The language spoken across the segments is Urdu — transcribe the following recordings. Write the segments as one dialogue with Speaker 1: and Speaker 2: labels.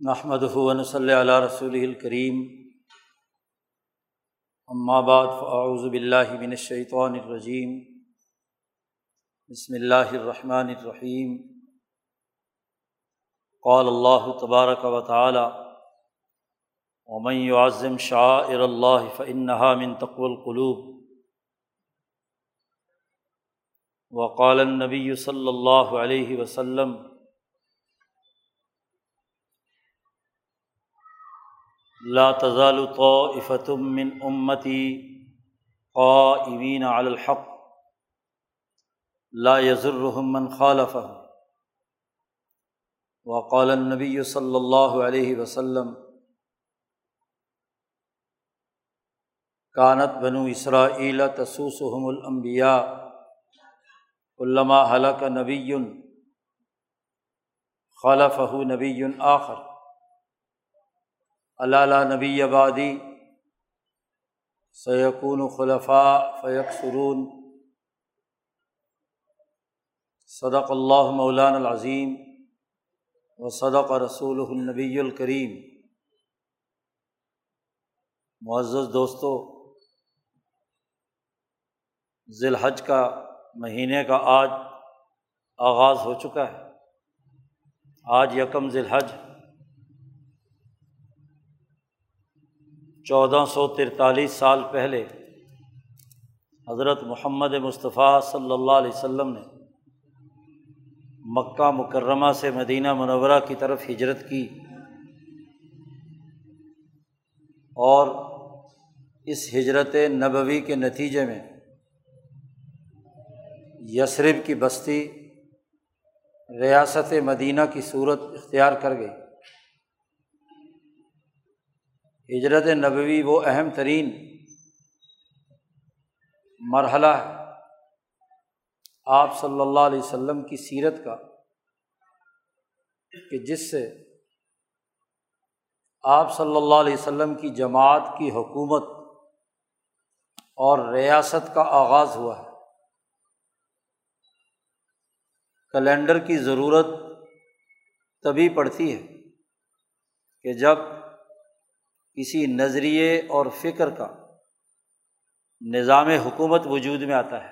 Speaker 1: نحمد ہُون صلی اللہ رسول الکریم بعد فاعوذ باللہ من الشیطان الرجیم بسم اللہ الرحمن الرحیم قال اللہ تبارک و تعالی ومن يعظم شعائر اللہ فإنها من تقوى القلوب. وقال النبی صلی اللہ علیہ وسلم لا تزال طائفة من امتی قائمین علی الحق. لا يضرهم من خالفهم وقال النبی صلی اللہ علیہ وسلم کانت بنو اسرائیل تسوسهم الانبیاء علامہ حلق نبی خلفہ نبی آخر. اللہ نبی آبادی سیقون خلفاء فیق سرون صدق اللہ مولان العظیم و صدق رسول النبی الکریم معزز دوستوں ذی الحج کا مہینے کا آج آغاز ہو چکا ہے۔ آج یکم ذی الحج چودہ سو ترتالیس سال پہلے حضرت محمد مصطفیٰ صلی اللہ علیہ وسلم نے مکہ مکرمہ سے مدینہ منورہ کی طرف ہجرت کی اور اس ہجرت نبوی کے نتیجے میں یسرب کی بستی ریاست مدینہ کی صورت اختیار کر گئی۔ ہجرت نبوی وہ اہم ترین مرحلہ ہے۔ آپ صلی اللہ علیہ وسلم کی سیرت کا کہ جس سے آپ صلی اللہ علیہ وسلم کی جماعت کی حکومت اور ریاست کا آغاز ہوا ہے۔ کیلنڈر کی ضرورت تبھی پڑتی ہے کہ جب کسی نظریے اور فکر کا نظام حکومت وجود میں آتا ہے۔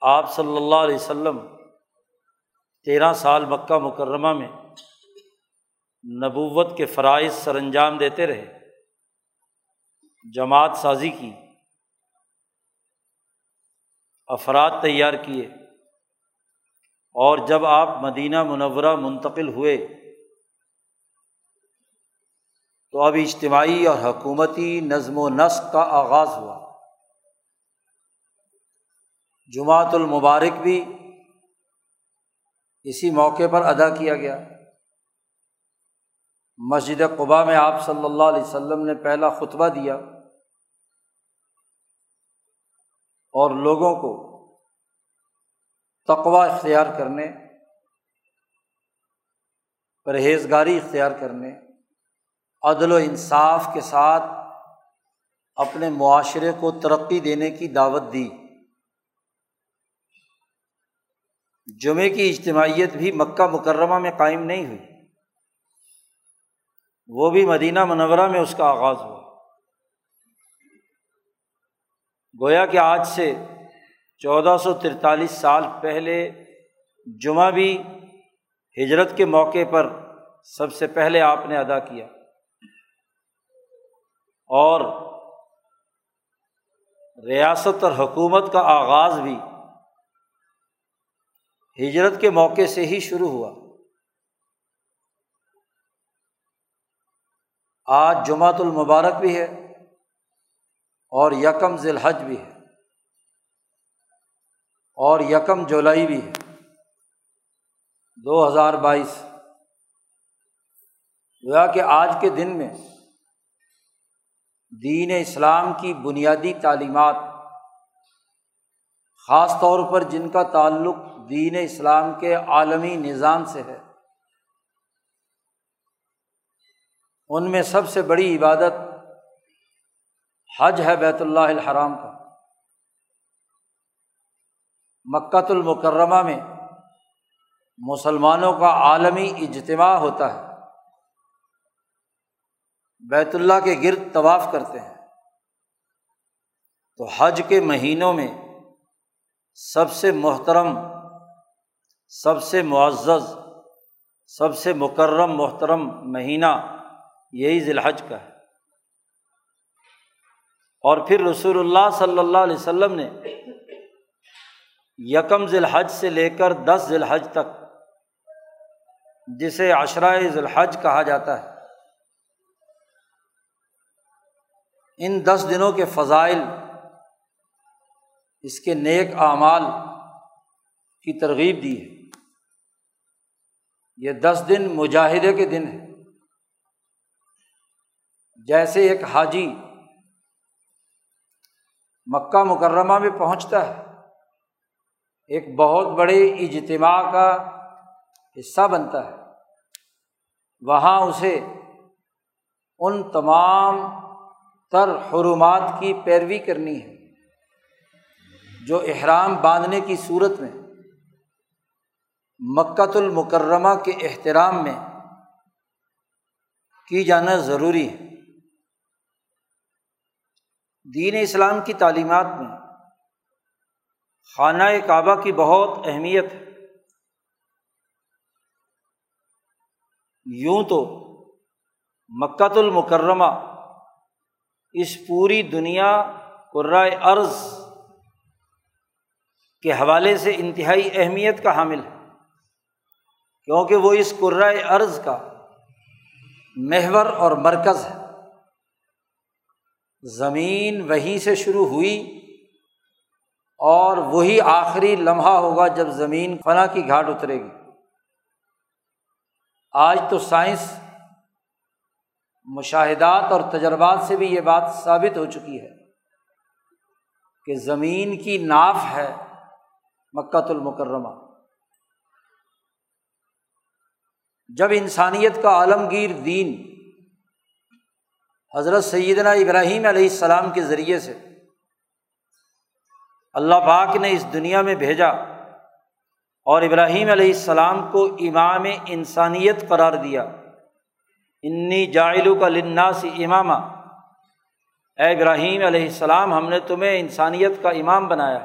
Speaker 1: آپ صلی اللہ علیہ و سلم تیرہ سال مکہ مکرمہ میں نبوت کے فرائض سر انجام دیتے رہے، جماعت سازی کی، افراد تیار کیے اور جب آپ مدینہ منورہ منتقل ہوئے تو اب اجتماعی اور حکومتی نظم و نسق کا آغاز ہوا۔ جماعت المبارک بھی اسی موقع پر ادا کیا گیا۔ مسجد قبا میں آپ صلی اللہ علیہ وسلم نے پہلا خطبہ دیا اور لوگوں کو تقوا اختیار کرنے، پرہیزگاری اختیار کرنے عدل و انصاف کے ساتھ اپنے معاشرے کو ترقی دینے کی دعوت دی۔ جمعے کی اجتماعیت بھی مکہ مکرمہ میں قائم نہیں ہوئی۔ وہ بھی مدینہ منورہ میں اس کا آغاز ہوا۔ گویا کہ آج سے چودہ سو ترتالیس سال پہلے جمعہ بھی ہجرت کے موقع پر سب سے پہلے آپ نے ادا کیا۔ اور ریاست اور حکومت کا آغاز بھی ہجرت کے موقع سے ہی شروع ہوا۔ آج جمعۃ المبارک بھی ہے اور یکم ذی الحج بھی ہے اور یکم جولائی بھی ہے۔ دو ہزار بائیس۔ ہوا کہ آج کے دن میں دین اسلام کی بنیادی تعلیمات، خاص طور پر جن کا تعلق دین اسلام کے عالمی نظام سے ہے۔ ان میں سب سے بڑی عبادت حج ہے بیت اللہ الحرام کا۔ مکۃ المکرمہ میں مسلمانوں کا عالمی اجتماع ہوتا ہے۔ بیت اللہ کے گرد طواف کرتے ہیں۔ تو حج کے مہینوں میں سب سے محترم، سب سے معزز، سب سے مکرم، محترم مہینہ یہی ذی الحج کا ہے۔ اور پھر رسول اللہ صلی اللہ علیہ وسلم نے یکم ذی الحج سے لے کر دس ذی الحج تک، جسے عشرۂ ذی الحج کہا جاتا ہے ان دس دنوں کے فضائل، اس کے نیک اعمال کی ترغیب دی ہے۔ یہ دس دن مجاہدے کے دن ہیں۔ جیسے ایک حاجی مکہ مکرمہ میں پہنچتا ہے، ایک بہت بڑے اجتماع کا حصہ بنتا ہے۔ وہاں اسے ان تمام تر حرومات کی پیروی کرنی ہے، جو احرام باندھنے کی صورت میں مکت المکرمہ کے احترام میں کی جانا ضروری ہے۔ دین اسلام کی تعلیمات میں خانہ کعبہ کی بہت اہمیت ہے۔ یوں تو مکت المکرمہ اس پوری دنیا قرائے ارض کے حوالے سے انتہائی اہمیت کا حامل ہے۔ کیونکہ وہ اس قرائے ارض کا محور اور مرکز ہے۔ زمین وہیں سے شروع ہوئی اور وہی آخری لمحہ ہوگا جب زمین فنا کی گھاٹ اترے گی۔ آج تو سائنس مشاہدات اور تجربات سے بھی یہ بات ثابت ہو چکی ہے کہ زمین کی ناف ہے مکت المکرمہ۔ جب انسانیت کا عالمگیر دین حضرت سیدنا ابراہیم علیہ السلام کے ذریعے سے اللہ پاک نے اس دنیا میں بھیجا اور ابراہیم علیہ السلام کو امام انسانیت قرار دیا۔ انی جائلو کا لناس امامہ اے ابراہیم علیہ السلام، ہم نے تمہیں انسانیت کا امام بنایا۔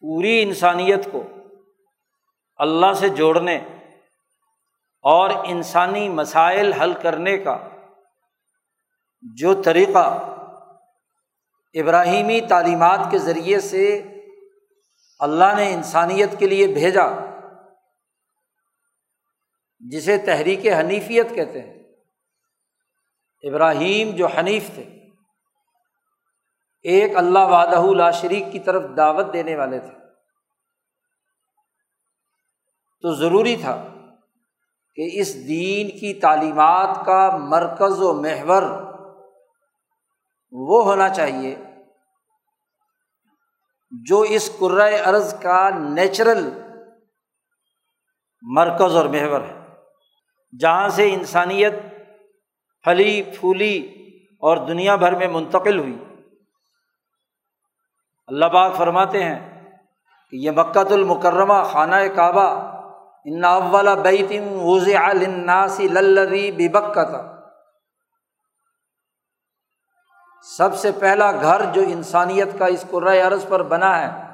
Speaker 1: پوری انسانیت کو اللہ سے جوڑنے اور انسانی مسائل حل کرنے کا جو طریقہ ابراہیمی تعلیمات کے ذریعے سے اللہ نے انسانیت کے لیے بھیجا جسے تحریک حنیفیت کہتے ہیں۔ ابراہیم جو حنیف تھے، ایک اللہ وادہ لا شریک کی طرف دعوت دینے والے تھے۔ تو ضروری تھا کہ اس دین کی تعلیمات کا مرکز و محور وہ ہونا چاہیے جو اس قرۂۂ ارض کا نیچرل مرکز اور محور ہے۔ جہاں سے انسانیت پھلی، پھولی اور دنیا بھر میں منتقل ہوئی۔ اللہ باغ فرماتے ہیں کہ یہ مکت المکرمہ خانہ کعبہ ان اول بیتم وز الناسی للری بکت سب سے پہلا گھر جو انسانیت کا اس قرۂۂ عرض پر بنا ہے،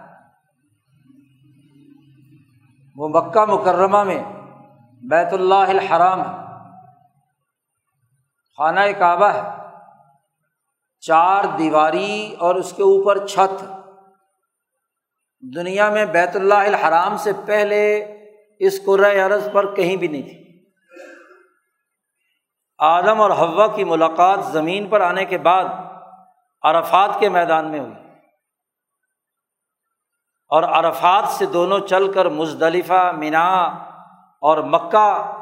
Speaker 1: وہ مکہ مکرمہ میں بیت اللہ الحرام ہے خانہ کعبہ ہے چار دیواری اور اس کے اوپر چھت۔ دنیا میں بیت اللہ الحرام سے پہلے اس قرۂۂ عرض پر کہیں بھی نہیں تھی۔ آدم اور ہوا کی ملاقات زمین پر آنے کے بعد عرفات کے میدان میں ہوئی۔ اور عرفات سے دونوں چل کر مزدلفہ، مینا اور مکہ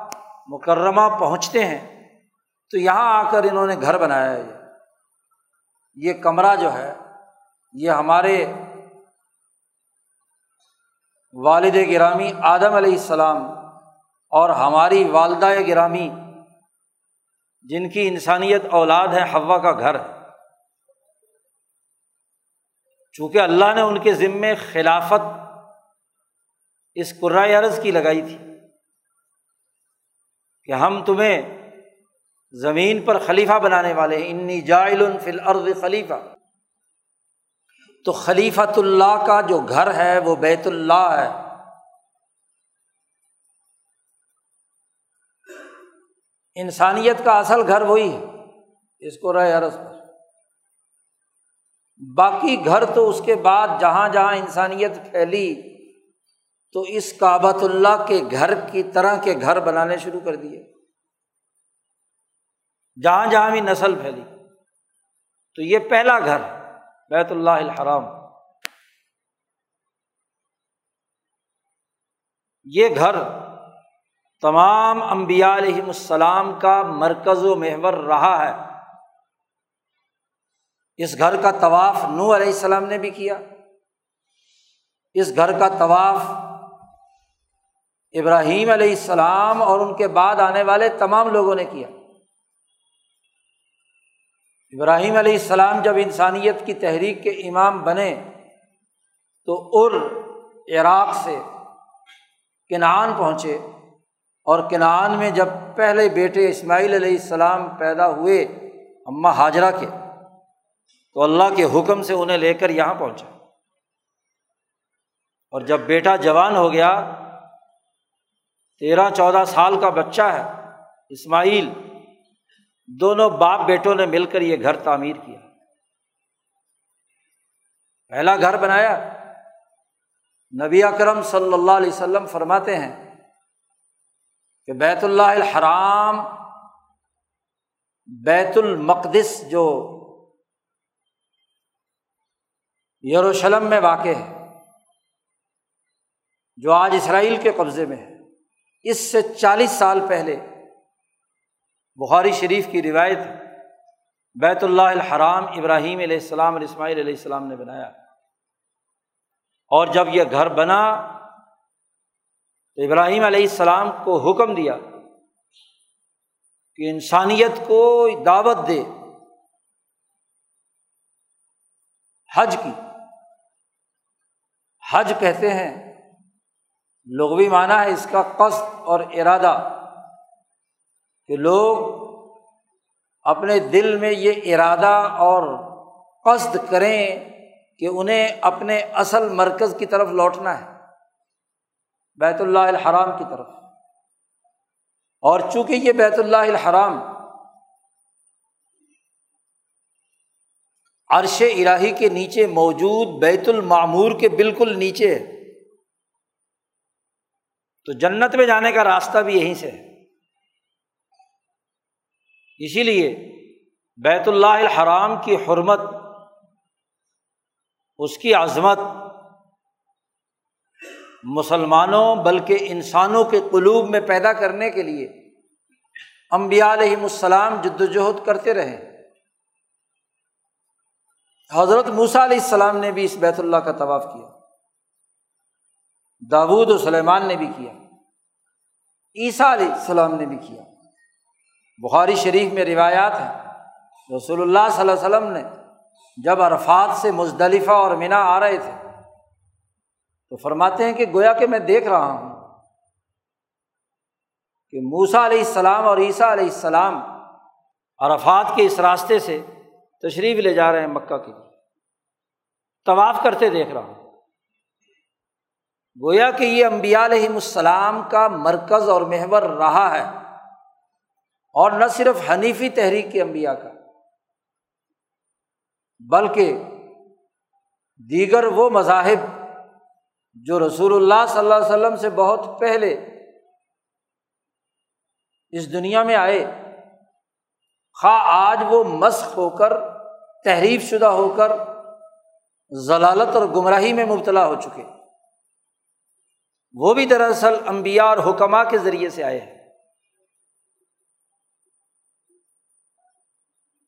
Speaker 1: مکرمہ پہنچتے ہیں، تو یہاں آ کر انہوں نے گھر بنایا ہے۔ یہ کمرہ جو ہے، یہ ہمارے والد گرامی آدم علیہ السلام اور ہماری والدہ گرامی، جن کی انسانیت اولاد ہے ہوا کا گھر ہے۔ چونکہ اللہ نے ان کے ذمے خلافت اس قرائے عرض کی لگائی تھی۔ کہ ہم تمہیں زمین پر خلیفہ بنانے والے ہیں۔ انی جائل فی الارض خلیفہ۔ تو خلیفۃ اللہ کا جو گھر ہے وہ بیت اللہ ہے۔ انسانیت کا اصل گھر وہی ہے۔ اس کو رہے عرض پر باقی گھر تو اس کے بعد جہاں جہاں انسانیت پھیلی تو اس کعبۃ اللہ کے گھر کی طرح کے گھر بنانے شروع کر دیے۔ جہاں جہاں بھی نسل پھیلی۔ تو یہ پہلا گھر بیت اللہ الحرام۔ یہ گھر تمام امبیا علیہم السلام کا مرکز و محور رہا ہے۔ اس گھر کا طواف نو علیہ السلام نے بھی کیا۔ اس گھر کا طواف ابراہیم علیہ السلام اور ان کے بعد آنے والے تمام لوگوں نے کیا۔ ابراہیم علیہ السلام جب انسانیت کی تحریک کے امام بنے، تو ار عراق سے کنعان پہنچے اور کنعان میں جب پہلے بیٹے اسماعیل علیہ السلام پیدا ہوئے اماں حاجرہ کے، تو اللہ کے حکم سے انہیں لے کر یہاں پہنچا۔ اور جب بیٹا جوان ہو گیا تیرہ چودہ سال کا بچہ ہے، اسماعیل۔ دونوں باپ بیٹوں نے مل کر یہ گھر تعمیر کیا۔ پہلا گھر بنایا۔ نبی اکرم صلی اللہ علیہ وسلم فرماتے ہیں کہ بیت اللہ الحرام، بیت المقدس جو یروشلم میں واقع ہے، جو آج اسرائیل کے قبضے میں ہے۔ اس سے چالیس سال پہلے بخاری شریف کی روایت بیت اللہ الحرام ابراہیم علیہ السلام اور اسماعیل علیہ السلام نے بنایا اور جب یہ گھر بنا تو ابراہیم علیہ السلام کو حکم دیا کہ انسانیت کو دعوت دے حج کی۔ حج کہتے ہیں، لغوی معنی ہے اس کا قصد اور ارادہ کہ لوگ اپنے دل میں یہ ارادہ اور قصد کریں کہ انہیں اپنے اصل مرکز کی طرف لوٹنا ہے، بیت اللہ الحرام کی طرف۔ اور چونکہ یہ بیت اللہ الحرام عرش الہی کے نیچے موجود بیت المعمور کے بالکل نیچے ہے تو جنت میں جانے کا راستہ بھی یہیں سے ہے۔ اسی لیے بیت اللہ الحرام کی حرمت، اس کی عظمت مسلمانوں بلکہ انسانوں کے قلوب میں پیدا کرنے کے لیے امبیا علیہم السلام جد وجہد کرتے رہے۔ حضرت موسیٰ علیہ السلام نے بھی اس بیت اللہ کا طواف کیا۔ داود و سلیمان نے بھی کیا، عیسیٰ علیہ السلام نے بھی کیا۔ بخاری شریف میں روایات ہیں، رسول اللہ صلی اللہ علیہ وسلم نے جب عرفات سے مزدلفہ اور مینا آ رہے تھے، تو فرماتے ہیں کہ گویا کہ میں دیکھ رہا ہوں کہ موسا علیہ السلام اور عیسیٰ علیہ السلام عرفات کے اس راستے سے تشریف لے جا رہے ہیں مکہ کے لیے۔ طواف کرتے دیکھ رہا ہوں۔ گویا کہ یہ امبیا علیہم السلام کا مرکز اور محور رہا ہے اور نہ صرف حنیفی تحریک کے انبیا کا، بلکہ دیگر وہ مذاہب جو رسول اللہ صلی اللہ علیہ وسلم سے بہت پہلے اس دنیا میں آئے، خواہ آج وہ مسق ہو کر، تحریف شدہ ہو کر، ضلالت اور گمراہی میں مبتلا ہو چکے۔ وہ بھی دراصل امبیا اور حکمہ کے ذریعے سے آئے ہیں۔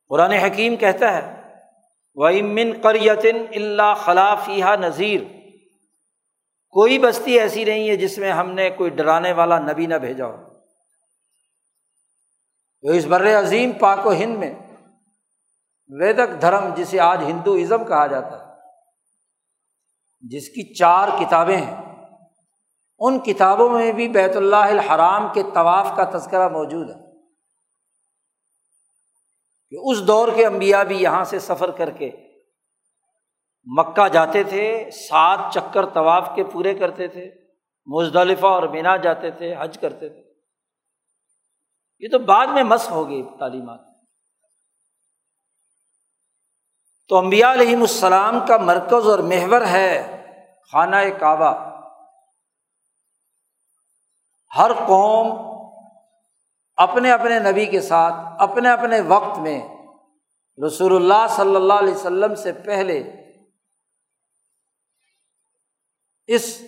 Speaker 1: قرآن حکیم کہتا ہے وہ امن قریتن اللہ خلافیہ نذیر کوئی بستی ایسی نہیں ہے جس میں ہم نے کوئی ڈرانے والا نبی نہ بھیجا ہو۔ تو اس بر عظیم پاک و ہند میں ویدک دھرم جسے آج ہندو ازم کہا جاتا ہے، جس کی چار کتابیں ہیں۔ ان کتابوں میں بھی بیت اللہ الحرام کے طواف کا تذکرہ موجود ہے۔ کہ اس دور کے انبیاء بھی یہاں سے سفر کر کے مکہ جاتے تھے، سات چکر طواف کے پورے کرتے تھے، مزدلفہ اور مینا جاتے تھے، حج کرتے تھے۔ یہ تو بعد میں مس ہو گئی تعلیمات۔ تو امبیا علیہم السلام کا مرکز اور محور ہے خانہ کعبہ۔ ہر قوم اپنے اپنے نبی کے ساتھ، اپنے اپنے وقت میں رسول اللہ صلی اللہ علیہ وسلم سے پہلے اس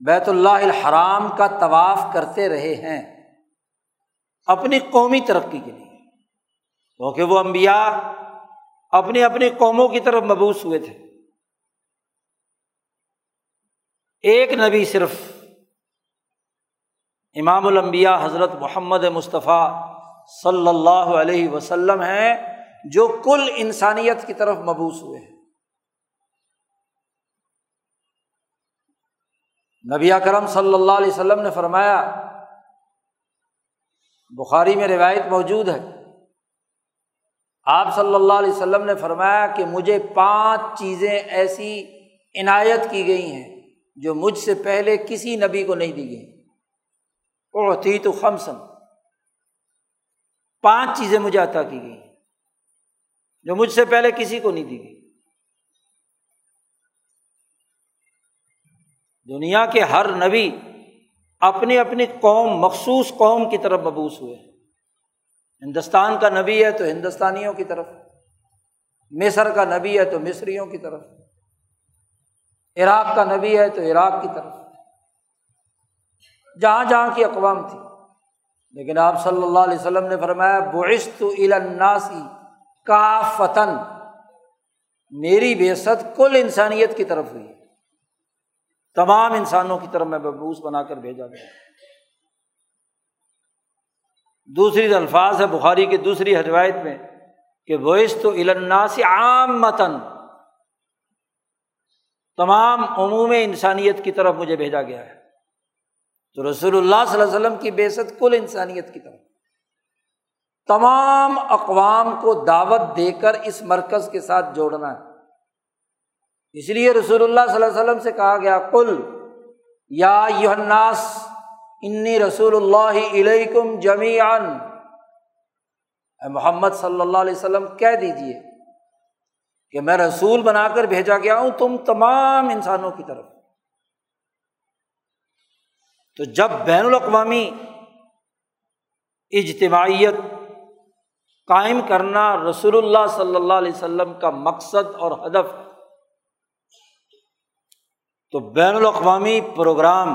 Speaker 1: بیت اللہ الحرام کا طواف کرتے رہے ہیں اپنی قومی ترقی کے لیے۔ کیونکہ وہ امبیا اپنی اپنی قوموں کی طرف مبوس ہوئے تھے۔ ایک نبی صرف امام الانبیاء حضرت محمد مصطفیٰ صلی اللہ علیہ وسلم ہیں جو کل انسانیت کی طرف مبوس ہوئے ہیں۔ نبی اکرم صلی اللہ علیہ وسلم نے فرمایا، بخاری میں روایت موجود ہے۔ آپ صلی اللہ علیہ وسلم نے فرمایا کہ مجھے پانچ چیزیں ایسی عنایت کی گئی ہیں جو مجھ سے پہلے کسی نبی کو نہیں دی گئی۔ اڑتی تو خمسن پانچ چیزیں مجھے عطا کی گئی جو مجھ سے پہلے کسی کو نہیں دی گئی دنیا کے ہر نبی اپنی اپنی قوم، مخصوص قوم کی طرف مبوس ہوئے ہندوستان کا نبی ہے تو ہندوستانیوں کی طرف، مصر کا نبی ہے تو مصریوں کی طرف، عراق کا نبی ہے تو عراق کی طرف۔ جہاں جہاں کی اقوام تھی۔ لیکن آپ صلی اللہ علیہ وسلم نے فرمایا بوشت الناسی کا فتن میری بے ست کل انسانیت کی طرف ہوئی تمام انسانوں کی طرف میں ببوس بنا کر بھیجا گیا۔ دوسری الفاظ ہے بخاری کی دوسری روایت میں کہ ویس تو الناسی عام متن تمام عموم انسانیت کی طرف مجھے بھیجا گیا ہے۔ تو رسول اللہ صلی اللہ علیہ وسلم کی بے ست کل انسانیت کی طرف۔ تمام اقوام کو دعوت دے کر اس مرکز کے ساتھ جوڑنا ہے۔ اس لیے رسول اللہ صلی اللہ علیہ وسلم سے کہا گیا کل یا یوناس انی رسول اللہ علیکم جمیان محمد صلی اللہ علیہ وسلم، کہہ دیجیے کہ میں رسول بنا کر بھیجا گیا ہوں تم تمام انسانوں کی طرف۔ تو جب بین الاقوامی اجتماعیت قائم کرنا رسول اللہ صلی اللہ علیہ وسلم کا مقصد اور ہدف، تو بین الاقوامی پروگرام،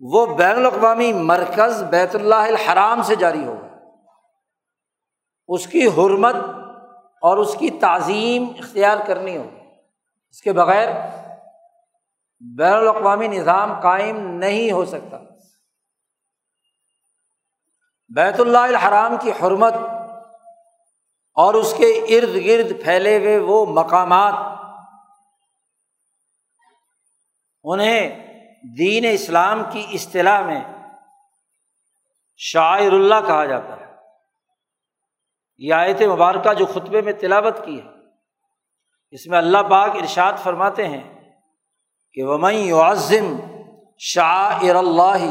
Speaker 1: وہ بین الاقوامی مرکز بیت اللہ الحرام سے جاری ہوگا اس کی حرمت اور اس کی تعظیم اختیار کرنی ہوگی۔ اس کے بغیر بین الاقوامی نظام قائم نہیں ہو سکتا۔ بیت اللہ الحرام کی حرمت اور اس کے ارد گرد پھیلے ہوئے وہ مقامات، انہیں دین اسلام کی اصطلاح میں شاعر اللہ کہا جاتا ہے۔ یہ آیت مبارکہ جو خطبے میں تلاوت کی ہے، اس میں اللہ پاک ارشاد فرماتے ہیں کہ ومئی عظم شاعر اللہ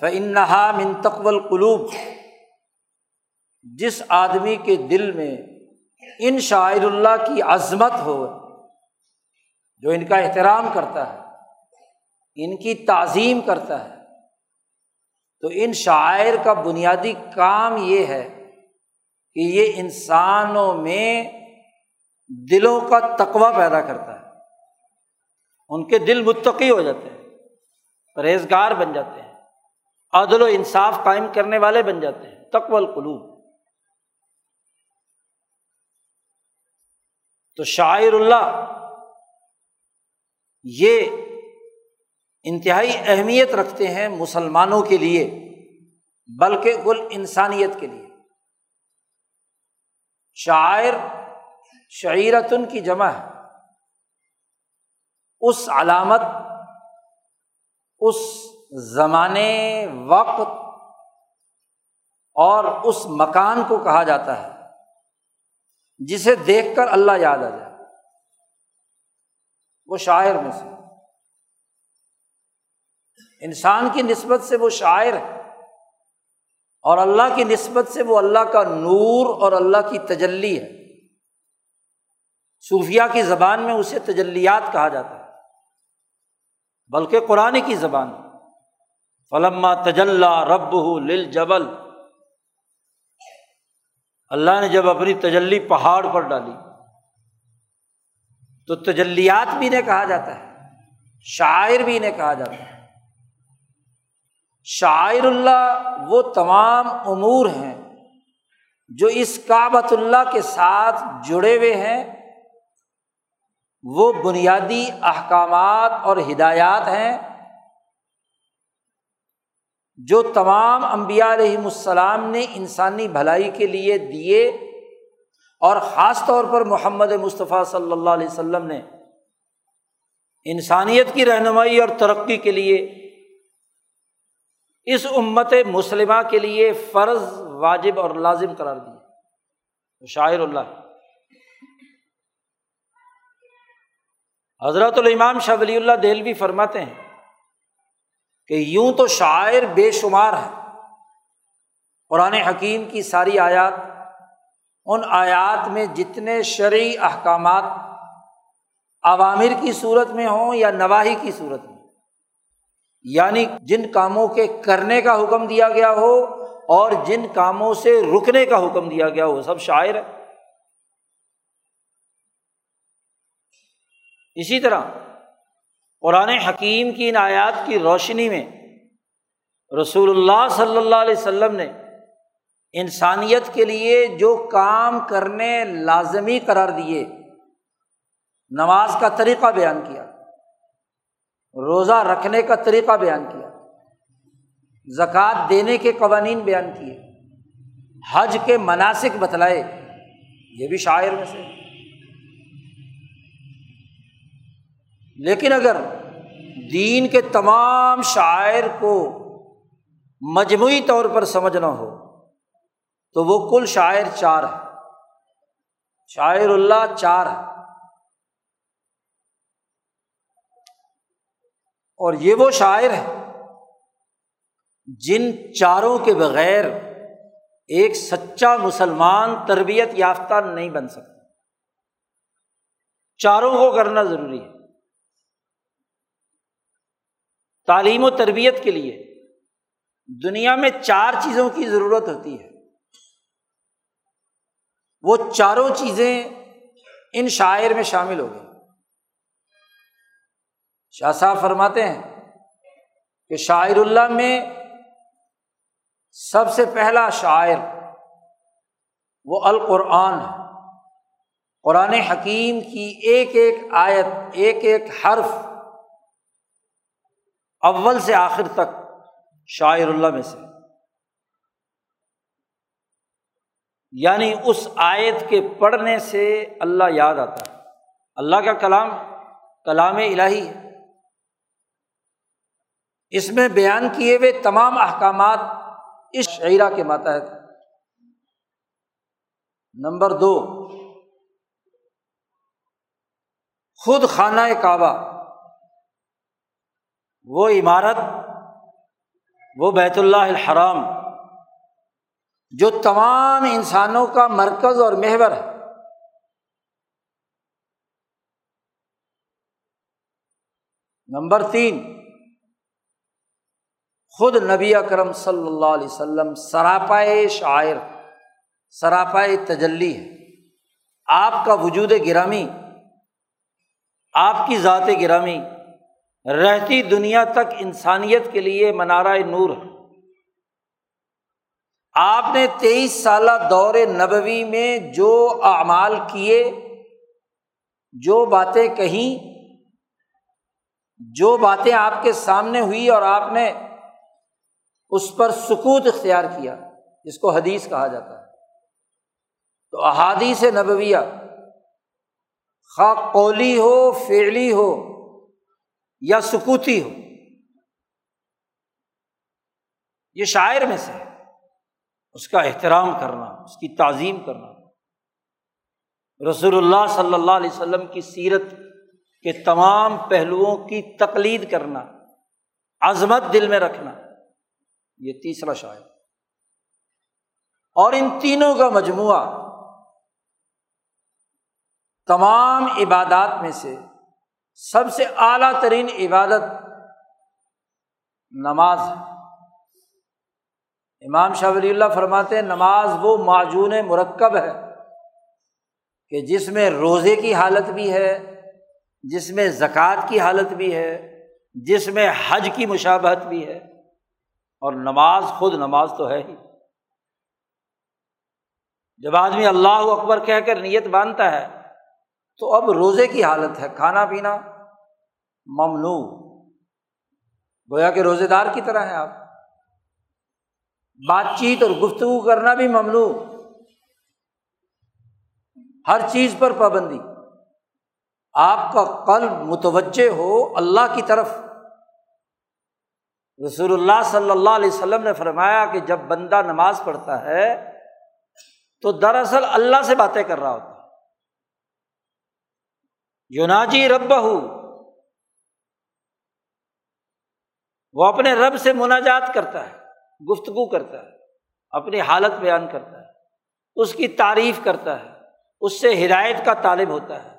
Speaker 1: فنحا من تقبل قلوب جس آدمی کے دل میں ان شاعر اللہ کی عظمت ہو، جو ان کا احترام کرتا ہے، ان کی تعظیم کرتا ہے، تو ان شاعر کا بنیادی کام یہ ہے کہ یہ انسانوں میں دلوں کا تقوا پیدا کرتا ہے۔ ان کے دل متقی ہو جاتے ہیں، پرہیزگار بن جاتے ہیں، عدل و انصاف قائم کرنے والے بن جاتے ہیں تقو القلوب۔ تو شاعر اللہ، یہ انتہائی اہمیت رکھتے ہیں مسلمانوں کے لیے، بلکہ کل انسانیت کے لیے۔ شاعر شعیرتن کی جمع ہے۔ اس علامت، اس زمانے، وقت اور اس مکان کو کہا جاتا ہے، جسے دیکھ کر اللہ یاد آ جائے۔ وہ شاعر میں سے۔ انسان کی نسبت سے وہ شاعر ہے۔ اور اللہ کی نسبت سے وہ اللہ کا نور اور اللہ کی تجلی ہے۔ صوفیہ کی زبان میں اسے تجلیات کہا جاتا ہے۔ بلکہ قرآن کی زبان۔ فلما تجلّہ رب لل جبل اللہ نے جب اپنی تجلی پہاڑ پر ڈالی۔ تو تجلیات بھی انہیں کہا جاتا ہے، شاعر بھی انہیں کہا جاتا ہے۔ شاعر اللہ وہ تمام امور ہیں جو اس کعبۃ اللہ کے ساتھ جڑے ہوئے ہیں۔ وہ بنیادی احکامات اور ہدایات ہیں جو تمام امبیا علیہم السلام نے انسانی بھلائی کے لیے دیے اور خاص طور پر محمد مصطفیٰ صلی اللہ علیہ وسلم نے انسانیت کی رہنمائی اور ترقی کے لیے، اس امت مسلمہ کے لیے فرض، واجب اور لازم قرار دیے شاعر اللہ۔ حضرت الامام شاہ ولی اللہ دہل بھی فرماتے ہیں کہ یوں تو شاعر بے شمار ہے۔ قرآن حکیم کی ساری آیات، ان آیات میں جتنے شرعی احکامات عوامر کی صورت میں ہوں یا نواحی کی صورت میں یعنی جن کاموں کے کرنے کا حکم دیا گیا ہو اور جن کاموں سے رکنے کا حکم دیا گیا ہو، سب شاعر ہے اسی طرح قرآن حکیم کی ان آیات کی روشنی میں رسول اللہ صلی اللہ علیہ وسلم نے انسانیت کے لیے جو کام کرنے لازمی قرار دیے، نماز کا طریقہ بیان کیا، روزہ رکھنے کا طریقہ بیان کیا، زکوٰۃ دینے کے قوانین بیان کیے، حج کے مناسب بتلائے، یہ بھی شاعر میں سے۔ لیکن اگر دین کے تمام شاعر کو مجموعی طور پر سمجھنا ہو، تو وہ کل شاعر چار ہے شاعر اللہ چار ہے اور یہ وہ شاعر ہے جن چاروں کے بغیر ایک سچا مسلمان تربیت یافتہ نہیں بن سکتا۔ چاروں کو کرنا ضروری ہے۔ تعلیم و تربیت کے لیے دنیا میں چار چیزوں کی ضرورت ہوتی ہے۔ وہ چاروں چیزیں ان شاعر میں شامل ہو گئی شاہ صاحب فرماتے ہیں کہ شاعر اللہ میں سب سے پہلا شاعر وہ القرآن ہے۔ قرآن حکیم کی ایک ایک آیت، ایک ایک حرف اول سے آخر تک شاعر اللہ میں سے۔ یعنی اس آیت کے پڑھنے سے اللہ یاد آتا ہے۔ اللہ کا کلام کلام الہی ہے۔ اس میں بیان کیے ہوئے تمام احکامات اس شعرا کے ماتحت نمبر دو، خود خانہ کعبہ۔ وہ عمارت، وہ بیت اللہ الحرام، جو تمام انسانوں کا مرکز اور محور ہے۔ نمبر تین، خود نبی اکرم صلی اللہ علیہ وسلم سراپائے شاعر سراپائے تجلی ہے۔ آپ کا وجود گرامی، آپ کی ذات گرامی رہتی دنیا تک انسانیت کے لیے منارہ نور ہے۔ آپ نے تیئیس سالہ دور نبوی میں جو اعمال کیے، جو باتیں کہیں، جو باتیں آپ کے سامنے ہوئی اور آپ نے اس پر سکوت اختیار کیا، جس کو حدیث کہا جاتا ہے۔ تو احادیث نبویہ خواہ قولی ہو، فعلی ہو یا سکوتی ہو۔ یہ شاعر میں سے ہے۔ اس کا احترام کرنا، اس کی تعظیم کرنا۔ رسول اللہ صلی اللہ علیہ وسلم کی سیرت کے تمام پہلوؤں کی تقلید کرنا، عظمت دل میں رکھنا، یہ تیسرا شاعر۔ اور ان تینوں کا مجموعہ تمام عبادات میں سے سب سے اعلیٰ ترین عبادت نماز امام شاہ ولی اللہ فرماتے ہیں، نماز وہ معجون مرکب ہے کہ جس میں روزے کی حالت بھی ہے، جس میں زکوٰۃ کی حالت بھی ہے، جس میں حج کی مشابہت بھی ہے۔ اور نماز خود نماز تو ہے ہی۔ جب آدمی اللہ اکبر کہہ کر نیت باندھتا ہے، تو اب روزے کی حالت ہے، کھانا پینا ممنوع۔ گویا کہ روزے دار کی طرح ہے آپ۔ بات چیت اور گفتگو کرنا بھی ممنوع۔ ہر چیز پر پابندی۔ آپ کا قلب متوجہ ہو اللہ کی طرف۔ رسول اللہ صلی اللہ علیہ وسلم نے فرمایا کہ جب بندہ نماز پڑھتا ہے تو دراصل اللہ سے باتیں کر رہا ہوتا یوناجی رب وہ اپنے رب سے مناجات کرتا ہے، گفتگو کرتا ہے، اپنی حالت بیان کرتا ہے، اس کی تعریف کرتا ہے، اس سے ہدایت کا طالب ہوتا ہے،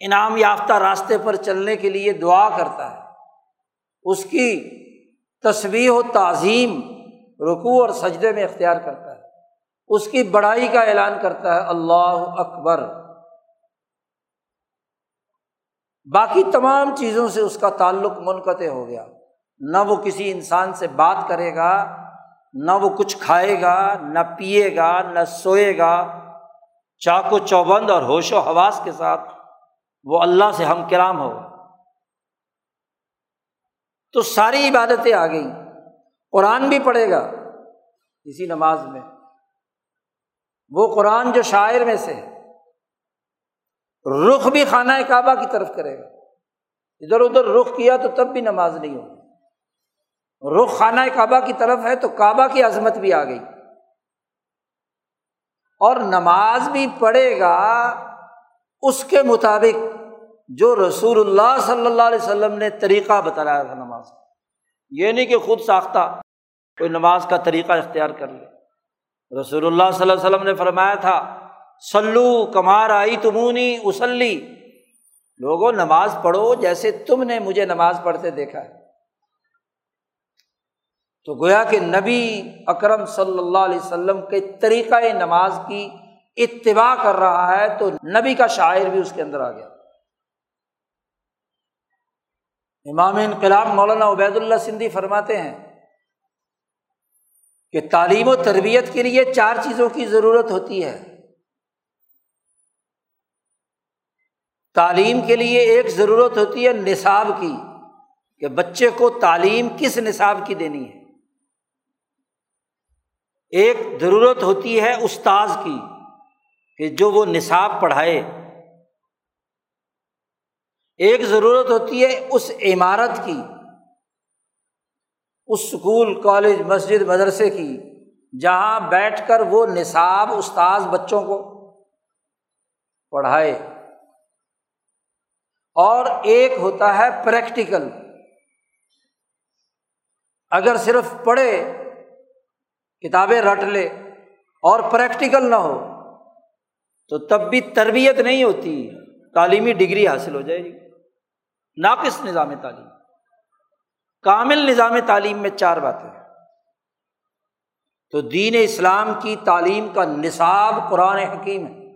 Speaker 1: انعام یافتہ راستے پر چلنے کے لیے دعا کرتا ہے، اس کی تصویر و تعظیم رکوع اور سجدے میں اختیار کرتا ہے، اس کی بڑائی کا اعلان کرتا ہے، اللہ اکبر۔ باقی تمام چیزوں سے اس کا تعلق منقطع ہو گیا۔ نہ وہ کسی انسان سے بات کرے گا، نہ وہ کچھ کھائے گا، نہ پیے گا، نہ سوئے گا۔ چاق و چوبند اور ہوش و حواس کے ساتھ وہ اللہ سے ہم کرام ہوگا تو ساری عبادتیں آ گئیں۔ قرآن بھی پڑھے گا اسی نماز میں۔ وہ قرآن جو شاعر میں سے رخ بھی خانہ کعبہ کی طرف کرے گا۔ ادھر ادھر رخ کیا تو تب بھی نماز نہیں ہوگی۔ رخ خانہ کعبہ کی طرف ہے تو کعبہ کی عظمت بھی آ گئی۔ اور نماز بھی پڑھے گا اس کے مطابق جو رسول اللہ صلی اللہ علیہ وسلم نے طریقہ بتایا تھا نماز یہ نہیں کہ خود ساختہ کوئی نماز کا طریقہ اختیار کر لے۔ رسول اللہ صلی اللہ علیہ وسلم نے فرمایا تھا سلو کمار آئی تمونی اسلی لوگوں، نماز پڑھو جیسے تم نے مجھے نماز پڑھتے دیکھا ہے۔ تو گویا کہ نبی اکرم صلی اللہ علیہ وسلم کے طریقۂ نماز کی اتباع کر رہا ہے تو نبی کا شاعر بھی اس کے اندر آ گیا۔ امام انقلاب مولانا عبید اللہ سندھی فرماتے ہیں کہ تعلیم و تربیت کے لیے چار چیزوں کی ضرورت ہوتی ہے۔ تعلیم کے لیے ایک ضرورت ہوتی ہے نصاب کی کہ بچے کو تعلیم کس نصاب کی دینی ہے۔ ایک ضرورت ہوتی ہے استاذ کی کہ جو وہ نصاب پڑھائے۔ ایک ضرورت ہوتی ہے اس عمارت کی، اس اسکول کالج، مسجد، مدرسے کی، جہاں بیٹھ کر وہ نصاب استاذ بچوں کو پڑھائے۔ اور ایک ہوتا ہے پریکٹیکل۔ اگر صرف پڑھے کتابیں رٹ لے اور پریکٹیکل نہ ہو تو تب بھی تربیت نہیں ہوتی، تعلیمی ڈگری حاصل ہو جائے گی۔ ناقص نظام تعلیم۔ کامل نظام تعلیم میں چار باتیں۔ تو دین اسلام کی تعلیم کا نصاب قرآن حکیم ہے۔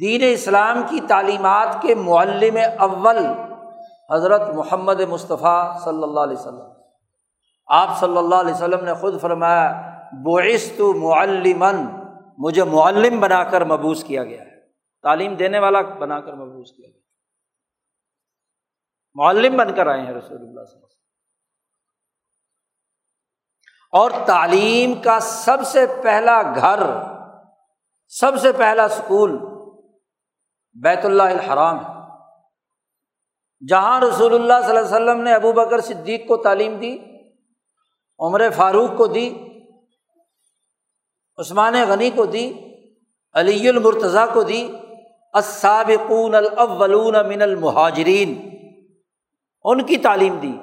Speaker 1: دین اسلام کی تعلیمات کے معلم اول حضرت محمد مصطفیٰ صلی اللہ علیہ وسلم۔ آپ صلی اللہ علیہ وسلم نے خود فرمایا بوئس معلمن مجھے معلم بنا کر مبوس کیا گیا ہے۔ تعلیم دینے والا بنا کر مبوس کیا گیا معلم بن کر آئے ہیں رسول اللہ صلی اللہ علیہ وسلم۔ اور تعلیم کا سب سے پہلا گھر، سب سے پہلا اسکول بیت اللہ الحرام ہے۔ جہاں رسول اللہ صلی اللہ علیہ وسلم نے ابو بکر صدیق کو تعلیم دی عمر فاروق کو دی، عثمان غنی کو دی، علی المرتضیٰ کو دی، السابقون الاولون من المہاجرین، ان کی تعلیم دی۔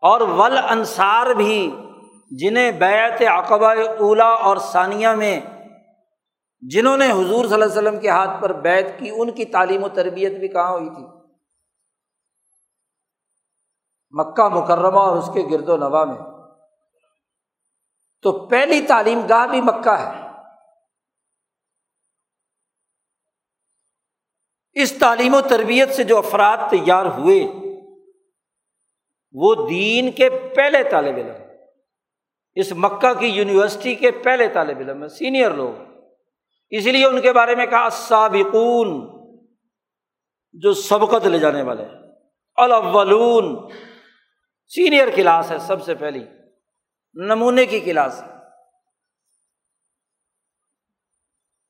Speaker 1: اور ول انصار بھی، جنہیں بیت عقبہ اولا اور ثانیہ میں، جنہوں نے حضور صلی اللہ علیہ وسلم کے ہاتھ پر بیت کی، ان کی تعلیم و تربیت بھی کہاں ہوئی تھی؟ مکہ مکرمہ اور اس کے گرد و نواح میں۔ تو پہلی تعلیم گاہ بھی مکہ ہے۔ اس تعلیم و تربیت سے جو افراد تیار ہوئے، وہ دین کے پہلے طالب علم۔ اس مکہ کی یونیورسٹی کے پہلے طالب علم ہے سینئر لوگ۔ اس لیے ان کے بارے میں کہا سابقون جو سبقت لے جانے والے۔ الاولون، سینئر کلاس ہے سب سے پہلی۔ نمونے کی کلاس۔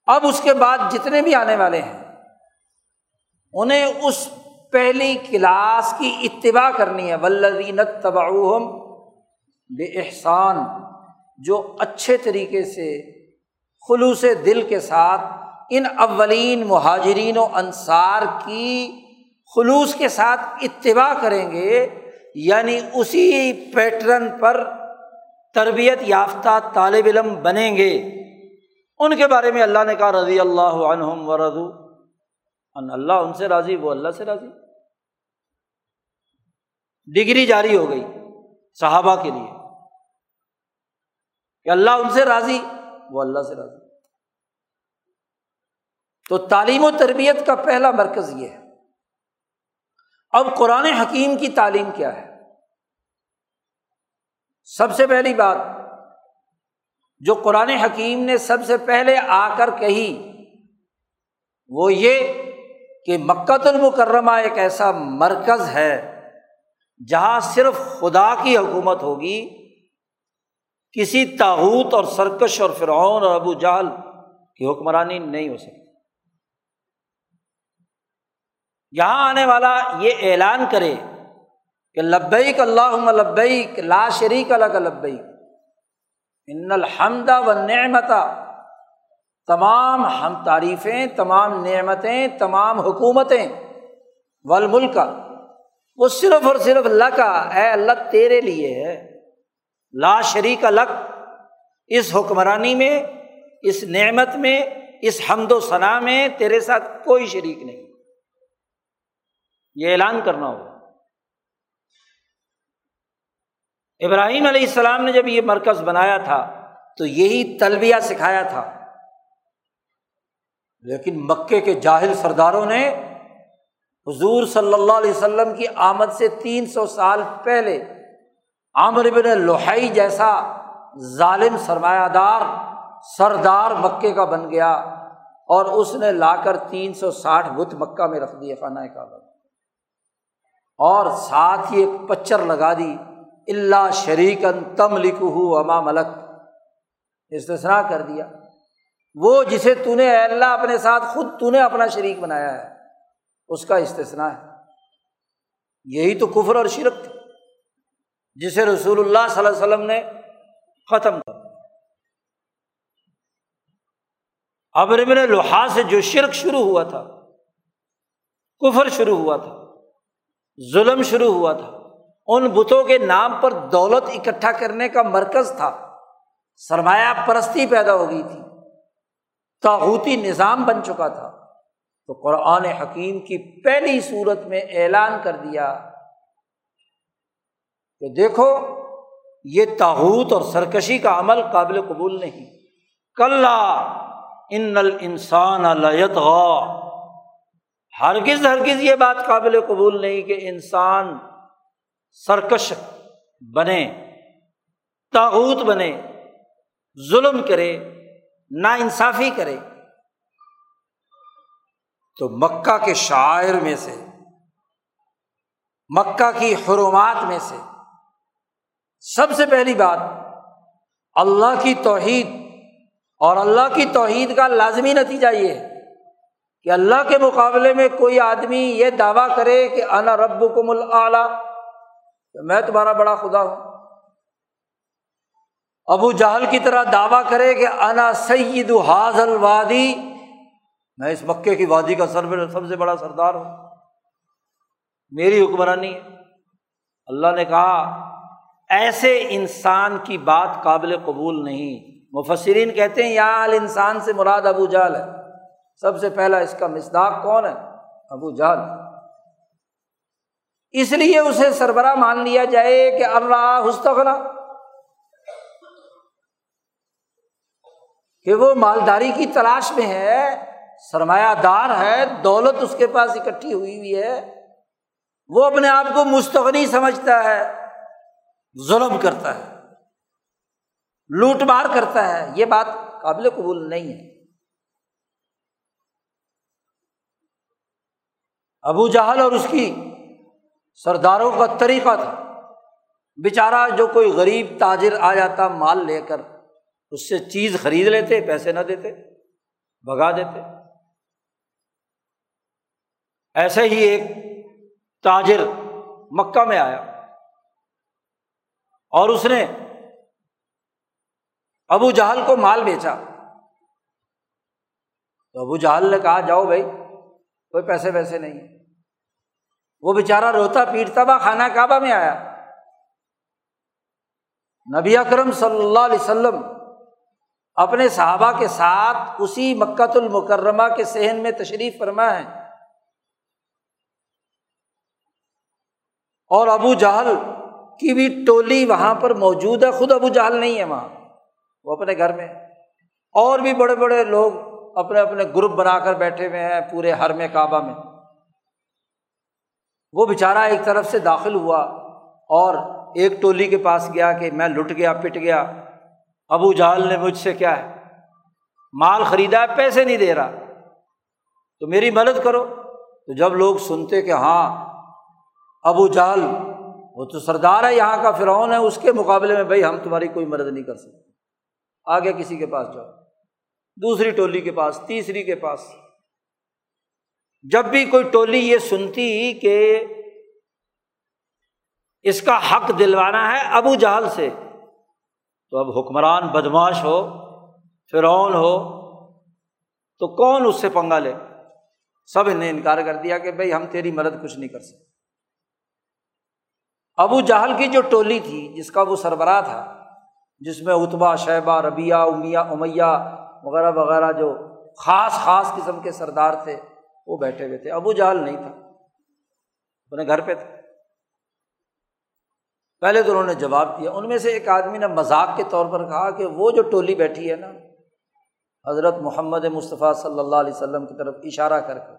Speaker 1: اب اس کے بعد جتنے بھی آنے والے ہیں، انہیں اس پہلی کلاس کی اتباع کرنی ہے۔ ولدین تباؤہم بے احسان جو اچھے طریقے سے، خلوص دل کے ساتھ ان اولین مہاجرین و انصار کی خلوص کے ساتھ اتباع کریں گے یعنی اسی پیٹرن پر تربیت یافتہ طالب علم بنیں گے۔ ان کے بارے میں اللہ نے کہا، رضی اللہ عنہم و رضو ان اللہ ان سے راضی، وہ اللہ سے راضی۔ ڈگری جاری ہو گئی صحابہ کے لیے۔ کہ اللہ ان سے راضی، وہ اللہ سے راضی۔ تو تعلیم و تربیت کا پہلا مرکز یہ ہے۔ اب قرآن حکیم کی تعلیم کیا ہے؟ سب سے پہلی بات جو قرآن حکیم نے سب سے پہلے آ کر کہی، وہ یہ کہ مکت المکرمہ ایک ایسا مرکز ہے جہاں صرف خدا کی حکومت ہوگی، کسی تاوت اور سرکش اور فرعون اور ابو جہل کی حکمرانی نہیں ہو سکتی۔ یہاں آنے والا یہ اعلان کرے کہ لبیک اللہ لبیک، لا شریک الگ لبیک۔ ان الحمد و نعمت، تمام ہم تعریفیں، تمام نعمتیں، تمام حکومتیں، والملک، وہ صرف اور صرف اللہ کا اے اللہ، تیرے لیے ہے۔ لا شریک الگ اس حکمرانی میں، اس نعمت میں، اس حمد و ثناء میں تیرے ساتھ کوئی شریک نہیں۔ یہ اعلان کرنا ہوگا ابراہیم علیہ السلام نے جب یہ مرکز بنایا تھا تو یہی تلبیہ سکھایا تھا۔ لیکن مکے کے جاہل سرداروں نے حضور صلی اللہ علیہ وسلم کی آمد سے تین سو سال پہلے عامر بن لوہائی جیسا ظالم سرمایہ دار سردار مکے کا بن گیا اور اس نے لا کر تین سو ساٹھ بت مکہ میں رکھ دیے خانہ کعبہ۔ اور ساتھ ہی ایک پچر لگا دی۔ اللہ شریکن تم لکھو اما ملک استثنا کر دیا۔ وہ جسے تو نے اللہ اپنے ساتھ خود تو نے اپنا شریک بنایا ہے، اس کا استثنا ہے۔ یہی تو کفر اور شرک تھا جسے رسول اللہ صلی اللہ علیہ وسلم نے ختم کر ابر میں لوہا سے جو شرک شروع ہوا تھا، کفر شروع ہوا تھا، ظلم شروع ہوا تھا۔ ان بتوں کے نام پر دولت اکٹھا کرنے کا مرکز تھا۔ سرمایہ پرستی پیدا ہو گئی تھی۔ تاحوتی نظام بن چکا تھا۔ تو قرآن حکیم کی پہلی صورت میں اعلان کر دیا کہ دیکھو، یہ تاحوت اور سرکشی کا عمل قابل قبول نہیں۔ کل ان انسان ہرگز ہرگز یہ بات قابل قبول نہیں کہ انسان سرکش بنے تاحوت بنے، ظلم کرے نا انصافی کرے۔ تو مکہ کے شاعر میں سے، مکہ کی حرومات میں سے سب سے پہلی بات، اللہ کی توحید اور اللہ کی توحید کا لازمی نتیجہ یہ ہے کہ اللہ کے مقابلے میں کوئی آدمی یہ دعویٰ کرے کہ انا رب کو مل میں تمہارا بڑا خدا ہوں۔ ابو جہل کی طرح دعویٰ کرے کہ انا سید حاض الوادی میں اس مکے کی وادی کا سر سب سے بڑا سردار ہوں۔ میری حکمرانی ہے۔ اللہ نے کہا، ایسے انسان کی بات قابل قبول نہیں۔ مفسرین کہتے ہیں، یا انسان سے مراد ابو جال ہے۔ سب سے پہلا اس کا مصداق کون ہے؟ ابو جال اس لیے اسے سربراہ مان لیا جائے کہ اللہ حستغنا کہ وہ مالداری کی تلاش میں ہے، سرمایہ دار ہے، دولت اس کے پاس اکٹھی ہوئی ہوئی ہے۔ وہ اپنے آپ کو مستغنی سمجھتا ہے، ظلم کرتا ہے، لوٹ مار کرتا ہے۔ یہ بات قابل قبول نہیں ہے۔ ابو جہل اور اس کی سرداروں کا طریقہ تھا۔ بیچارہ جو کوئی غریب تاجر آ جاتا مال لے کر، اس سے چیز خرید لیتے، پیسے نہ دیتے، بھگا دیتے۔ ایسے ہی ایک تاجر مکہ میں آیا اور اس نے ابو جہل کو مال بیچا۔ تو ابو جہل نے کہا، جاؤ بھائی، کوئی پیسے ویسے نہیں وہ بےچارا روتا پیٹتا ہوا خانہ کعبہ میں آیا۔ نبی اکرم صلی اللہ علیہ وسلم اپنے صحابہ کے ساتھ اسی مکت المکرمہ کے صحن میں تشریف فرما ہے۔ اور ابو جہل کی بھی ٹولی وہاں پر موجود ہے، خود ابو جہل نہیں ہے وہاں، وہ اپنے گھر میں۔ اور بھی بڑے بڑے لوگ اپنے اپنے گروپ بنا کر بیٹھے ہوئے ہیں پورے ہر میں کعبہ میں۔ وہ بےچارا ایک طرف سے داخل ہوا اور ایک ٹولی کے پاس گیا کہ میں لٹ گیا، پٹ گیا۔ ابو جہل نے مجھ سے کیا ہے؟ مال خریدا ہے، پیسے نہیں دے رہا۔ تو میری مدد کرو۔ تو جب لوگ سنتے کہ ہاں ابو جہل، وہ تو سردار ہے، یہاں کا فرعون ہے، اس کے مقابلے میں بھائی ہم تمہاری کوئی مدد نہیں کر سکتے۔ آگے کسی کے پاس جاؤ۔ دوسری ٹولی کے پاس، تیسری کے پاس۔ جب بھی کوئی ٹولی یہ سنتی کہ اس کا حق دلوانا ہے ابو جہل سے، تو اب حکمران بدماش ہو، فرعون ہو، تو کون اس سے پنگا لے؟ سب نے انکار کر دیا کہ بھائی ہم تیری مدد کچھ نہیں کر سکتے۔ ابو جہل کی جو ٹولی تھی، جس کا وہ سربراہ تھا، جس میں اتبا شیبہ ربیہ امیا امیہ، وغیرہ وغیرہ جو خاص خاص قسم کے سردار تھے وہ بیٹھے ہوئے تھے۔ ابو جہل نہیں تھا۔ اپنے گھر پہ تھے پہلے تو انہوں نے جواب دیا۔ ان میں سے ایک آدمی نے مذاق کے طور پر کہا کہ وہ جو ٹولی بیٹھی ہے نا، حضرت محمد مصطفیٰ صلی اللہ علیہ وسلم کی طرف اشارہ کر کے،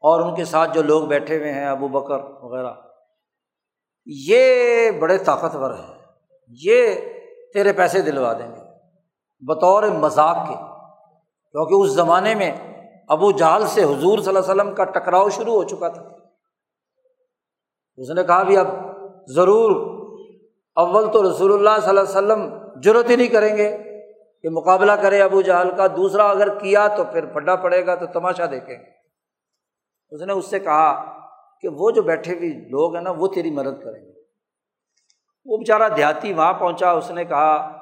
Speaker 1: اور ان کے ساتھ جو لوگ بیٹھے ہوئے ہیں، ابو بکر وغیرہ۔ یہ بڑے طاقتور ہیں۔ یہ تیرے پیسے دلوا دیں گے۔ بطور مذاق کے۔ کیونکہ اس زمانے میں ابو جہل سے حضور صلی اللہ علیہ وسلم کا ٹکراؤ شروع ہو چکا تھا۔ اس نے کہا بھی اب ضرور اول تو رسول اللہ صلی اللہ علیہ وسلم ضرورت ہی نہیں کریں گے کہ مقابلہ کرے ابو جہل کا، دوسرا اگر کیا تو پھر پھڈا پڑے گا تو تماشا دیکھیں گے۔ اس نے اس سے کہا کہ وہ جو بیٹھے ہوئے لوگ ہیں نا، وہ تیری مدد کریں گے۔ وہ بیچارہ دیہاتی وہاں پہنچا، اس نے کہا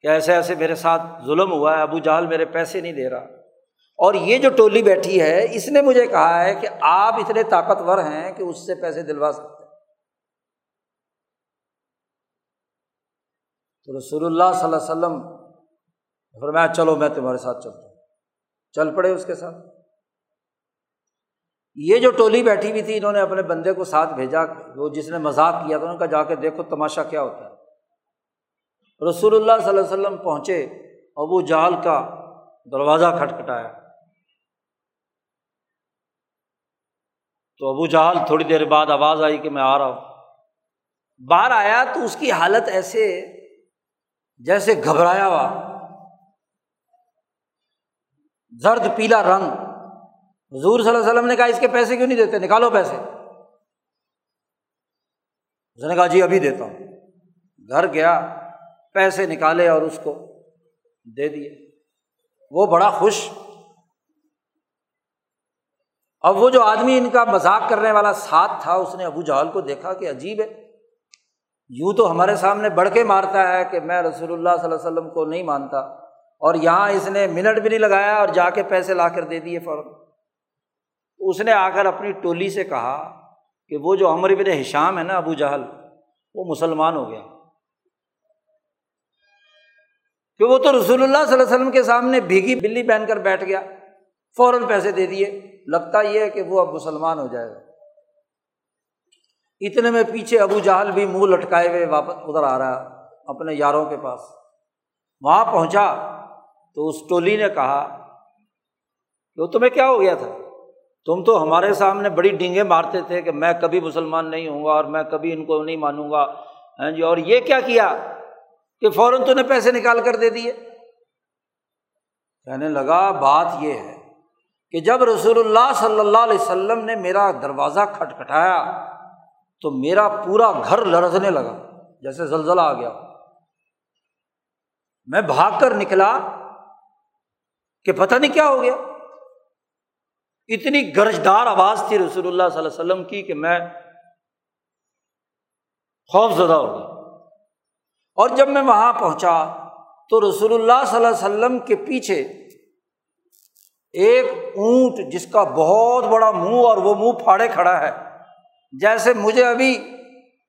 Speaker 1: کہ ایسے ایسے میرے ساتھ ظلم ہوا ہے، ابو جہل میرے پیسے نہیں دے رہا۔ اور یہ جو ٹولی بیٹھی ہے، اس نے مجھے کہا ہے کہ آپ اتنے طاقتور ہیں کہ اس سے پیسے دلوا سکتے تو رسول اللہ صلی اللہ علیہ وسلم فرمایا، چلو میں تمہارے ساتھ چلتا ہوں۔ چل پڑے اس کے ساتھ۔ یہ جو ٹولی بیٹھی ہوئی تھی، انہوں نے اپنے بندے کو ساتھ بھیجا، وہ جس نے مذاق کیا تھا ان کا جا کے دیکھو تماشا کیا ہوتا ہے۔ رسول اللہ صلی اللہ علیہ وسلم پہنچے ابو جال کا دروازہ کھٹکھٹایا۔ تو ابو جہل تھوڑی دیر بعد آواز آئی کہ میں آ رہا ہوں۔ باہر آیا تو اس کی حالت ایسے جیسے گھبرایا ہوا۔ زرد پیلا رنگ۔ حضور صلی اللہ علیہ وسلم نے کہا، اس کے پیسے کیوں نہیں دیتے؟ نکالو پیسے۔ اس نے کہا جی ابھی دیتا ہوں۔ گھر گیا، پیسے نکالے اور اس کو دے دیے۔ وہ بڑا خوش اب وہ جو آدمی ان کا مذاق کرنے والا ساتھ تھا، اس نے ابو جہل کو دیکھا کہ عجیب ہے۔ یوں تو ہمارے سامنے بڑھ کے مارتا ہے کہ میں رسول اللہ صلی اللہ علیہ وسلم کو نہیں مانتا۔ اور یہاں اس نے منٹ بھی نہیں لگایا اور جا کے پیسے لا کر دے دیے فوراً۔ اس نے آ کر اپنی ٹولی سے کہا کہ وہ جو عمر بن حشام ہے نا ابو جہل، وہ مسلمان ہو گیا۔ کہ وہ تو رسول اللہ صلی اللہ علیہ وسلم کے سامنے بھیگی بلی پہن کر بیٹھ گیا، فوراً پیسے دے دیے۔ لگتا یہ ہے کہ وہ اب مسلمان ہو جائے گا۔ اتنے میں پیچھے ابو جہل بھی منہ لٹکائے ہوئے واپس ادھر آ رہا اپنے یاروں کے پاس۔ وہاں پہنچا تو اس ٹولی نے کہا کہ وہ تمہیں کیا ہو گیا تھا؟ تم تو ہمارے سامنے بڑی ڈینگیں مارتے تھے کہ میں کبھی مسلمان نہیں ہوں گا اور میں کبھی ان کو نہیں مانوں گا۔ ہاں جی اور یہ کیا کیا کہ فوراً تو نے پیسے نکال کر دے دیے۔ کہنے لگا، بات یہ ہے کہ جب رسول اللہ صلی اللہ علیہ وسلم نے میرا دروازہ کھٹکھٹایا تو میرا پورا گھر لرزنے لگا، جیسے زلزلہ آ گیا۔ میں بھاگ کر نکلا کہ پتہ نہیں کیا ہو گیا۔ اتنی گرجدار آواز تھی رسول اللہ صلی اللہ علیہ وسلم کی کہ میں خوف زدہ ہو گیا۔ اور جب میں وہاں پہنچا تو رسول اللہ صلی اللہ علیہ وسلم کے پیچھے ایک اونٹ جس کا بہت بڑا منہ اور وہ منہ پھاڑے کھڑا ہے، جیسے مجھے ابھی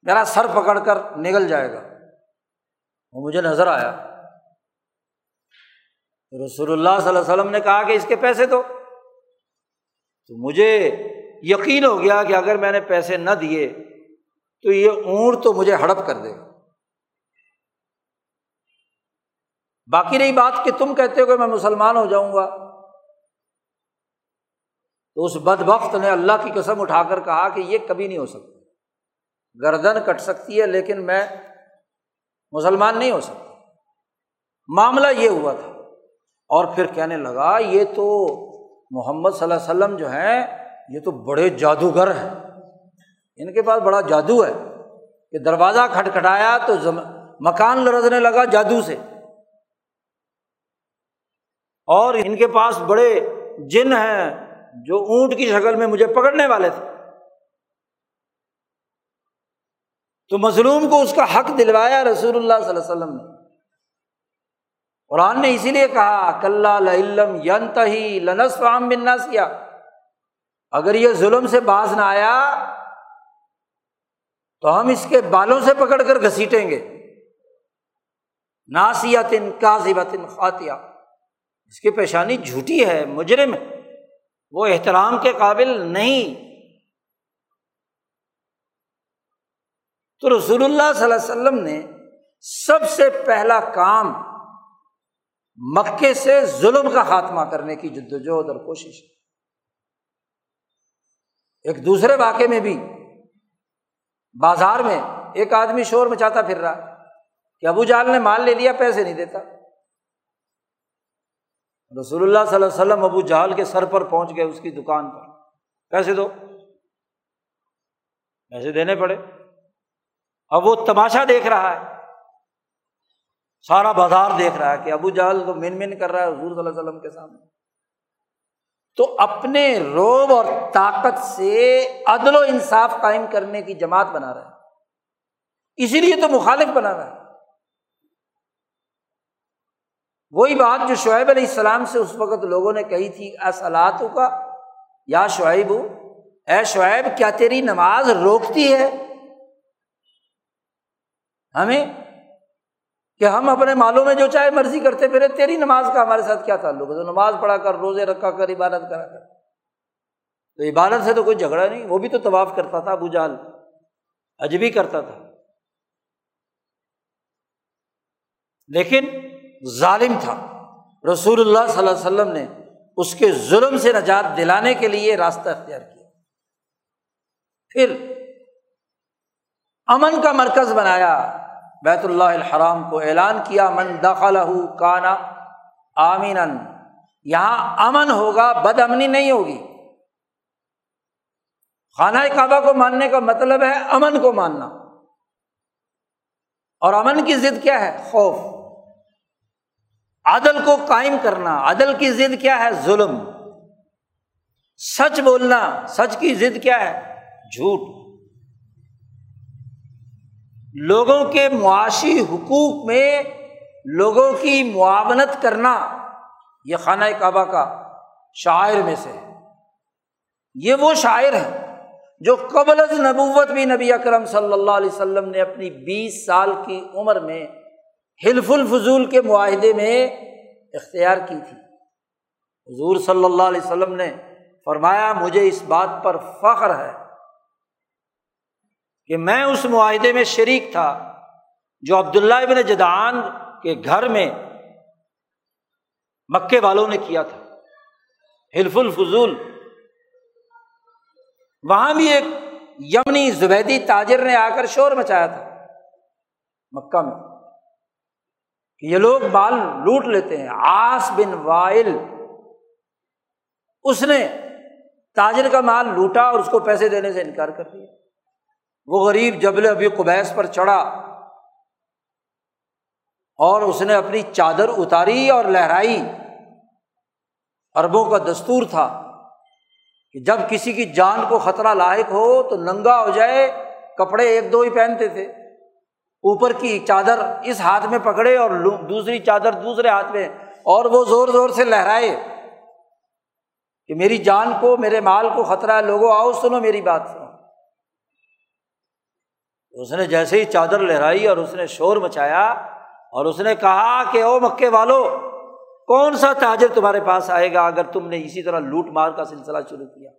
Speaker 1: میرا سر پکڑ کر نگل جائے گا۔ وہ مجھے نظر آیا۔ رسول اللہ صلی اللہ علیہ وسلم نے کہا کہ اس کے پیسے دو۔ تو مجھے یقین ہو گیا کہ اگر میں نے پیسے نہ دیے تو یہ اونٹ تو مجھے ہڑپ کر دے گا۔ باقی رہی بات کہ تم کہتے ہو کہ میں مسلمان ہو جاؤں گا۔ تو اس بد وقت نے اللہ کی قسم اٹھا کر کہا کہ یہ کبھی نہیں ہو سکتا۔ گردن کٹ سکتی ہے لیکن میں مسلمان نہیں ہو سکتا۔ معاملہ یہ ہوا تھا۔ اور پھر کہنے لگا، یہ تو محمد صلی اللہ علیہ وسلم جو ہیں، یہ تو بڑے جادوگر ہیں۔ ان کے پاس بڑا جادو ہے کہ دروازہ کھٹکھٹایا تو مکان لرزنے لگا جادو سے۔ اور ان کے پاس بڑے جن ہیں۔ جو اونٹ کی شکل میں مجھے پکڑنے والے تھے۔ تو مظلوم کو اس کا حق دلوایا رسول اللہ صلی اللہ علیہ وسلم نے۔ قرآن نے اسی لیے کہا کل ینت ہی لنس فام بننا سیا اگر یہ ظلم سے باز نہ آیا، تو ہم اس کے بالوں سے پکڑ کر گھسیٹیں گے۔ ناسیاتن کازبتن خاتیہ اس کی پیشانی جھوٹی ہے، مجرم ہے۔ وہ احترام کے قابل نہیں۔ تو رسول اللہ صلی اللہ علیہ وسلم نے سب سے پہلا کام مکے سے ظلم کا خاتمہ کرنے کی جد وجہد اور کوشش۔ ایک دوسرے واقعے میں بھی بازار میں ایک آدمی شور مچاتا پھر رہا کہ ابو جال نے مال لے لیا، پیسے نہیں دیتا۔ رسول اللہ صلی اللہ علیہ وسلم ابو جہل کے سر پر پہنچ گئے اس کی دکان پر۔ پیسے دو۔ پیسے دینے پڑے۔ اب وہ تماشا دیکھ رہا ہے۔ سارا بازار دیکھ رہا ہے کہ ابو جہل تو من من کر رہا ہے حضور صلی اللہ علیہ وسلم کے سامنے۔ تو اپنے روب اور طاقت سے عدل و انصاف قائم کرنے کی جماعت بنا رہا ہے۔ اسی لیے تو مخالف بنا رہا ہے۔ وہی بات جو شعیب علیہ السلام سے اس وقت لوگوں نے کہی تھی اصلاحتوں کا، یا شعیب، اے شعیب، کیا تیری نماز روکتی ہے؟ ہمیں؟ کہ ہم اپنے مالوں میں جو چاہے مرضی کرتے پھرے، تیری نماز کا ہمارے ساتھ کیا تعلق ہے؟ تو نماز پڑھا کر، روزے رکھا کر، عبادت کرا کر۔ تو عبادت سے تو کوئی جھگڑا نہیں، وہ بھی تو طواف کرتا تھا، ابو جال اجبی کرتا تھا۔ لیکن ظالم تھا۔ رسول اللہ صلی اللہ علیہ وسلم نے اس کے ظلم سے نجات دلانے کے لیے راستہ اختیار کیا۔ پھر امن کا مرکز بنایا۔ بیت اللہ الحرام کو اعلان کیا، من دخل کانا آمین یہاں امن ہوگا، بد امنی نہیں ہوگی۔ خانہ کعبہ کو ماننے کا مطلب ہے امن کو ماننا۔ اور امن کی ضد کیا ہے؟ خوف۔ عدل کو قائم کرنا، عدل کی ضد کیا ہے؟ ظلم۔ سچ بولنا، سچ کی ضد کیا ہے؟ جھوٹ۔ لوگوں کے معاشی حقوق میں لوگوں کی معاونت کرنا، یہ خانہ کعبہ کا شاعر میں سے ہے۔ یہ وہ شاعر ہے جو قبل از نبوت بھی نبی اکرم صلی اللہ علیہ وسلم نے اپنی بیس سال کی عمر میں حلف الفضول کے معاہدے میں اختیار کی تھی۔ حضور صلی اللہ علیہ وسلم نے فرمایا، مجھے اس بات پر فخر ہے کہ میں اس معاہدے میں شریک تھا جو عبداللہ ابن جدان کے گھر میں مکے والوں نے کیا تھا۔ حلف الفضول۔ وہاں بھی ایک یمنی زبیدی تاجر نے آ کر شور مچایا تھا مکہ میں۔ کہ یہ لوگ مال لوٹ لیتے ہیں۔ آس بن وائل، اس نے تاجر کا مال لوٹا اور اس کو پیسے دینے سے انکار کر دیا۔ وہ غریب جبل ابھی قبیس پر چڑھا اور اس نے اپنی چادر اتاری اور لہرائی۔ اربوں کا دستور تھا کہ جب کسی کی جان کو خطرہ لاحق ہو تو ننگا ہو جائے، کپڑے ایک دو ہی پہنتے تھے۔ اوپر کی چادر اس ہاتھ میں پکڑے اور دوسری چادر دوسرے ہاتھ میں اور وہ زور زور سے لہرائے کہ میری جان کو، میرے مال کو خطرہ ہے، لوگوں، آؤ، سنو میری بات، سنو۔ اس نے جیسے ہی چادر لہرائی اور اس نے شور مچایا اور اس نے کہا کہ او مکے والو، کون سا تاجر تمہارے پاس آئے گا اگر تم نے اسی طرح لوٹ مار کا سلسلہ شروع کیا؟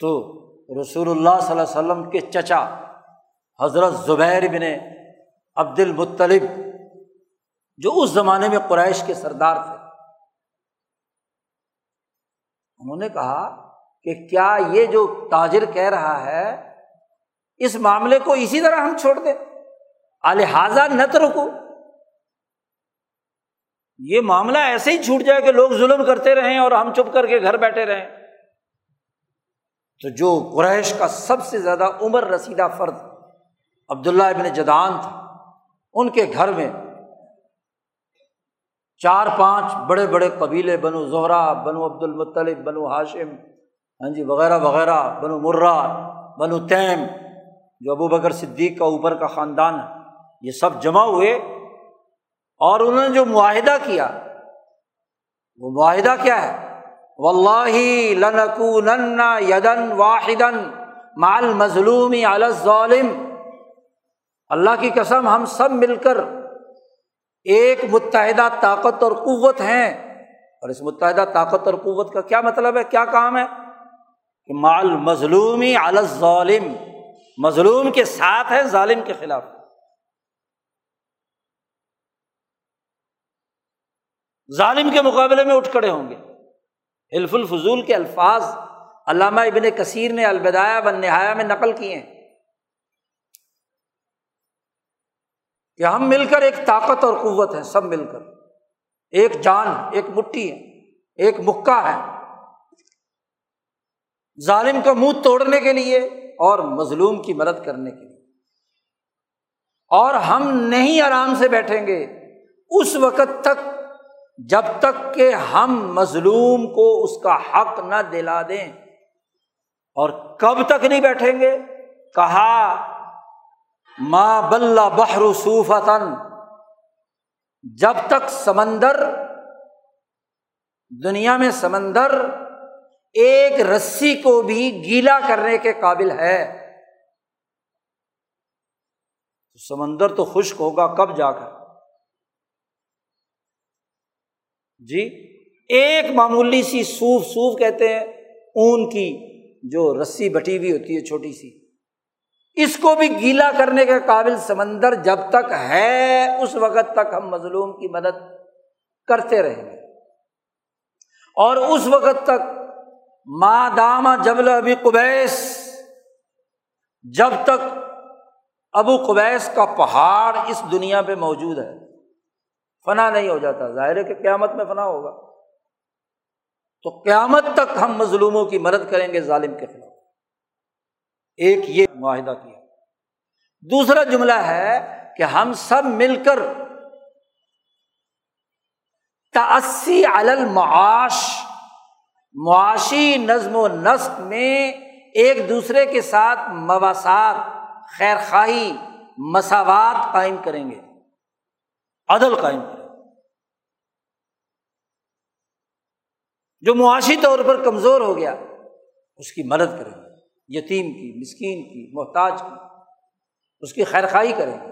Speaker 1: تو رسول اللہ صلی اللہ علیہ وسلم کے چچا حضرت زبیر بن عبد المطلب جو اس زمانے میں قریش کے سردار تھے۔ انہوں نے کہا کہ کیا یہ جو تاجر کہہ رہا ہے، اس معاملے کو اسی طرح ہم چھوڑ دیں؟ الحاظہ نہ تو رکو۔ یہ معاملہ ایسے ہی چھوٹ جائے کہ لوگ ظلم کرتے رہیں اور ہم چپ کر کے گھر بیٹھے رہیں۔ تو جو قریش کا سب سے زیادہ عمر رسیدہ فرد عبداللہ ابن جدان تھا، ان کے گھر میں چار پانچ بڑے بڑے قبیلے، بنو زہرا، بنو عبد المطلب بنو ہاشم ہاں جی وغیرہ وغیرہ، بنو مرہ بنو تیم، جو ابو بکر صدیق کا اوپر کا خاندان ہے، یہ سب جمع ہوئے۔ اور انہوں نے جو معاہدہ کیا، وہ معاہدہ کیا ہے؟ و یدن واحدن مال مظلوم ظالم اللہ کی قسم، ہم سب مل کر ایک متحدہ طاقت اور قوت ہیں۔ اور اس متحدہ طاقت اور قوت کا کیا مطلب ہے؟ کیا کام ہے؟ کہ مال مظلومی ظالم مظلوم کے ساتھ ہے ظالم کے خلاف۔ ظالم کے مقابلے میں اٹھ کھڑے ہوں گے۔ حلف الفضول کے الفاظ علامہ ابن کثیر نے البدایا بن نہایا میں نقل کیے ہیں۔ کہ ہم مل کر ایک طاقت اور قوت ہے سب مل کر۔ ایک جان، ایک مٹھی ہے ایک مکہ ہے ظالم کا منہ توڑنے کے لیے اور مظلوم کی مدد کرنے کے لیے۔ اور ہم نہیں آرام سے بیٹھیں گے۔ اس وقت تک جب تک کہ ہم مظلوم کو اس کا حق نہ دلا دیں اور کب تک نہیں بیٹھیں گے؟ کہا ماں بلّہ بحر صوفتن جب تک سمندر، دنیا میں سمندر ایک رسی کو بھی گیلا کرنے کے قابل ہے سمندر تو خشک ہوگا، کب جا کر؟ جی؟ ایک معمولی سی سوف سوف کہتے ہیں، اون کی جو رسی بٹی ہوئی ہوتی ہے چھوٹی سی۔ اس کو بھی گیلا کرنے کے قابل سمندر جب تک ہے، اس وقت تک ہم مظلوم کی مدد کرتے رہیں گے۔ اور اس وقت تک ماں داما جبل ابھی قبیس، جب تک ابو قبیس کا پہاڑ اس دنیا پہ موجود ہے۔ فنا نہیں ہو جاتا۔ ظاہر ہے کہ قیامت میں فنا ہوگا۔ تو قیامت تک ہم مظلوموں کی مدد کریں گے ظالم کے خلاف۔ ایک یہ معاہدہ کیا۔ دوسرا جملہ ہے کہ ہم سب مل کر تسی المعاش، معاشی نظم و نسق میں ایک دوسرے کے ساتھ مواصلات خیر خواہی مساوات قائم کریں گے۔ عدل قائم کریں گے جو معاشی طور پر کمزور ہو گیا، اس کی مدد کریں گے یتیم کی، مسکین کی، محتاج کی، اس کی خیر خائی کریں گے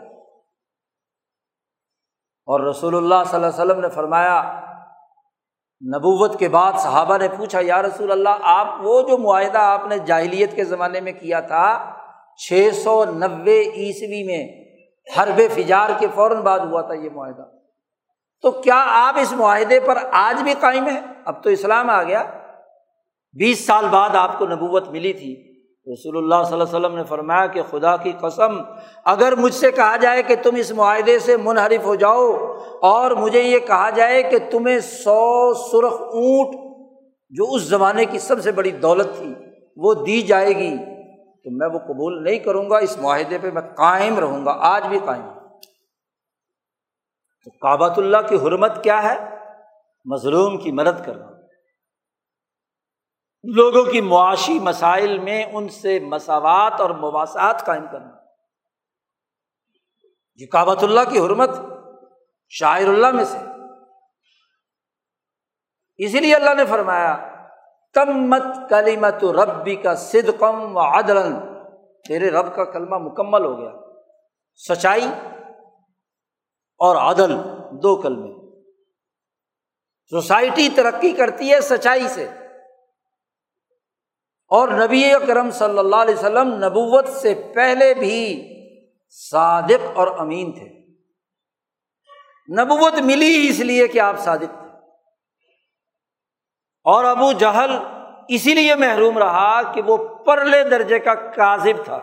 Speaker 1: اور رسول اللہ صلی اللہ علیہ وسلم نے فرمایا، نبوت کے بعد صحابہ نے پوچھا، یا رسول اللہ، آپ وہ جو معاہدہ آپ نے جاہلیت کے زمانے میں کیا تھا، چھ سو نوے عیسوی میں حرب فجار کے فوراً بعد ہوا تھا یہ معاہدہ۔ تو کیا آپ اس معاہدے پر آج بھی قائم ہیں؟ اب تو اسلام آ گیا۔ بیس سال بعد آپ کو نبوت ملی تھی۔ رسول اللہ صلی اللہ علیہ وسلم نے فرمایا کہ خدا کی قسم، اگر مجھ سے کہا جائے کہ تم اس معاہدے سے منحرف ہو جاؤ، اور مجھے یہ کہا جائے کہ تمہیں سو سرخ اونٹ، جو اس زمانے کی سب سے بڑی دولت تھی، وہ دی جائے گی تو میں وہ قبول نہیں کروں گا، اس معاہدے پہ میں قائم رہوں گا، آج بھی قائم تو کعبۃ اللہ کی حرمت کیا ہے؟ مظلوم کی مدد کرنا۔ لوگوں کی معاشی مسائل میں ان سے مساوات اور مواصلات قائم کرنا۔ یہ کابت اللہ کی حرمت شاعر اللہ میں سے۔ اسی لیے اللہ نے فرمایا کم مت کلی مت ربی کا سد کم و عدل تیرے رب کا کلمہ مکمل ہو گیا۔ سچائی اور عدل، دو کلمے۔ سوسائٹی ترقی کرتی ہے سچائی سے۔ اور نبی اکرم صلی اللہ علیہ وسلم نبوت سے پہلے بھی صادق اور امین تھے۔ نبوت ملی اس لیے کہ آپ صادق اور ابو جہل اسی لیے محروم رہا کہ وہ پرلے درجے کا کاذب تھا۔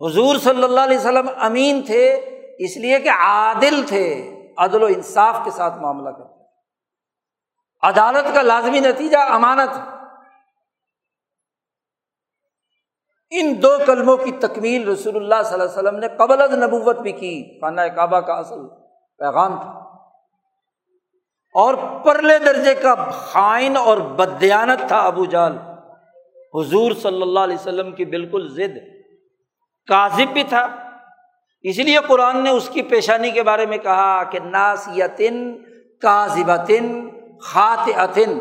Speaker 1: حضور صلی اللہ علیہ وسلم امین تھے، اس لیے کہ عادل تھے، عدل و انصاف کے ساتھ معاملہ کرتے عدالت کا لازمی نتیجہ امانت۔ ان دو کلموں کی تکمیل رسول اللہ صلی اللہ علیہ وسلم نے قبل از نبوت بھی کی۔ خانہ کعبہ کا اصل پیغام تھا۔ اور پرلے درجے کا خائن اور بدیانت تھا ابو جال حضور صلی اللہ علیہ وسلم کی بالکل ضد۔ کاذب بھی تھا۔ اس لیے قرآن نے اس کی پیشانی کے بارے میں کہا کہ ناسیتن کاذبتن خات اتن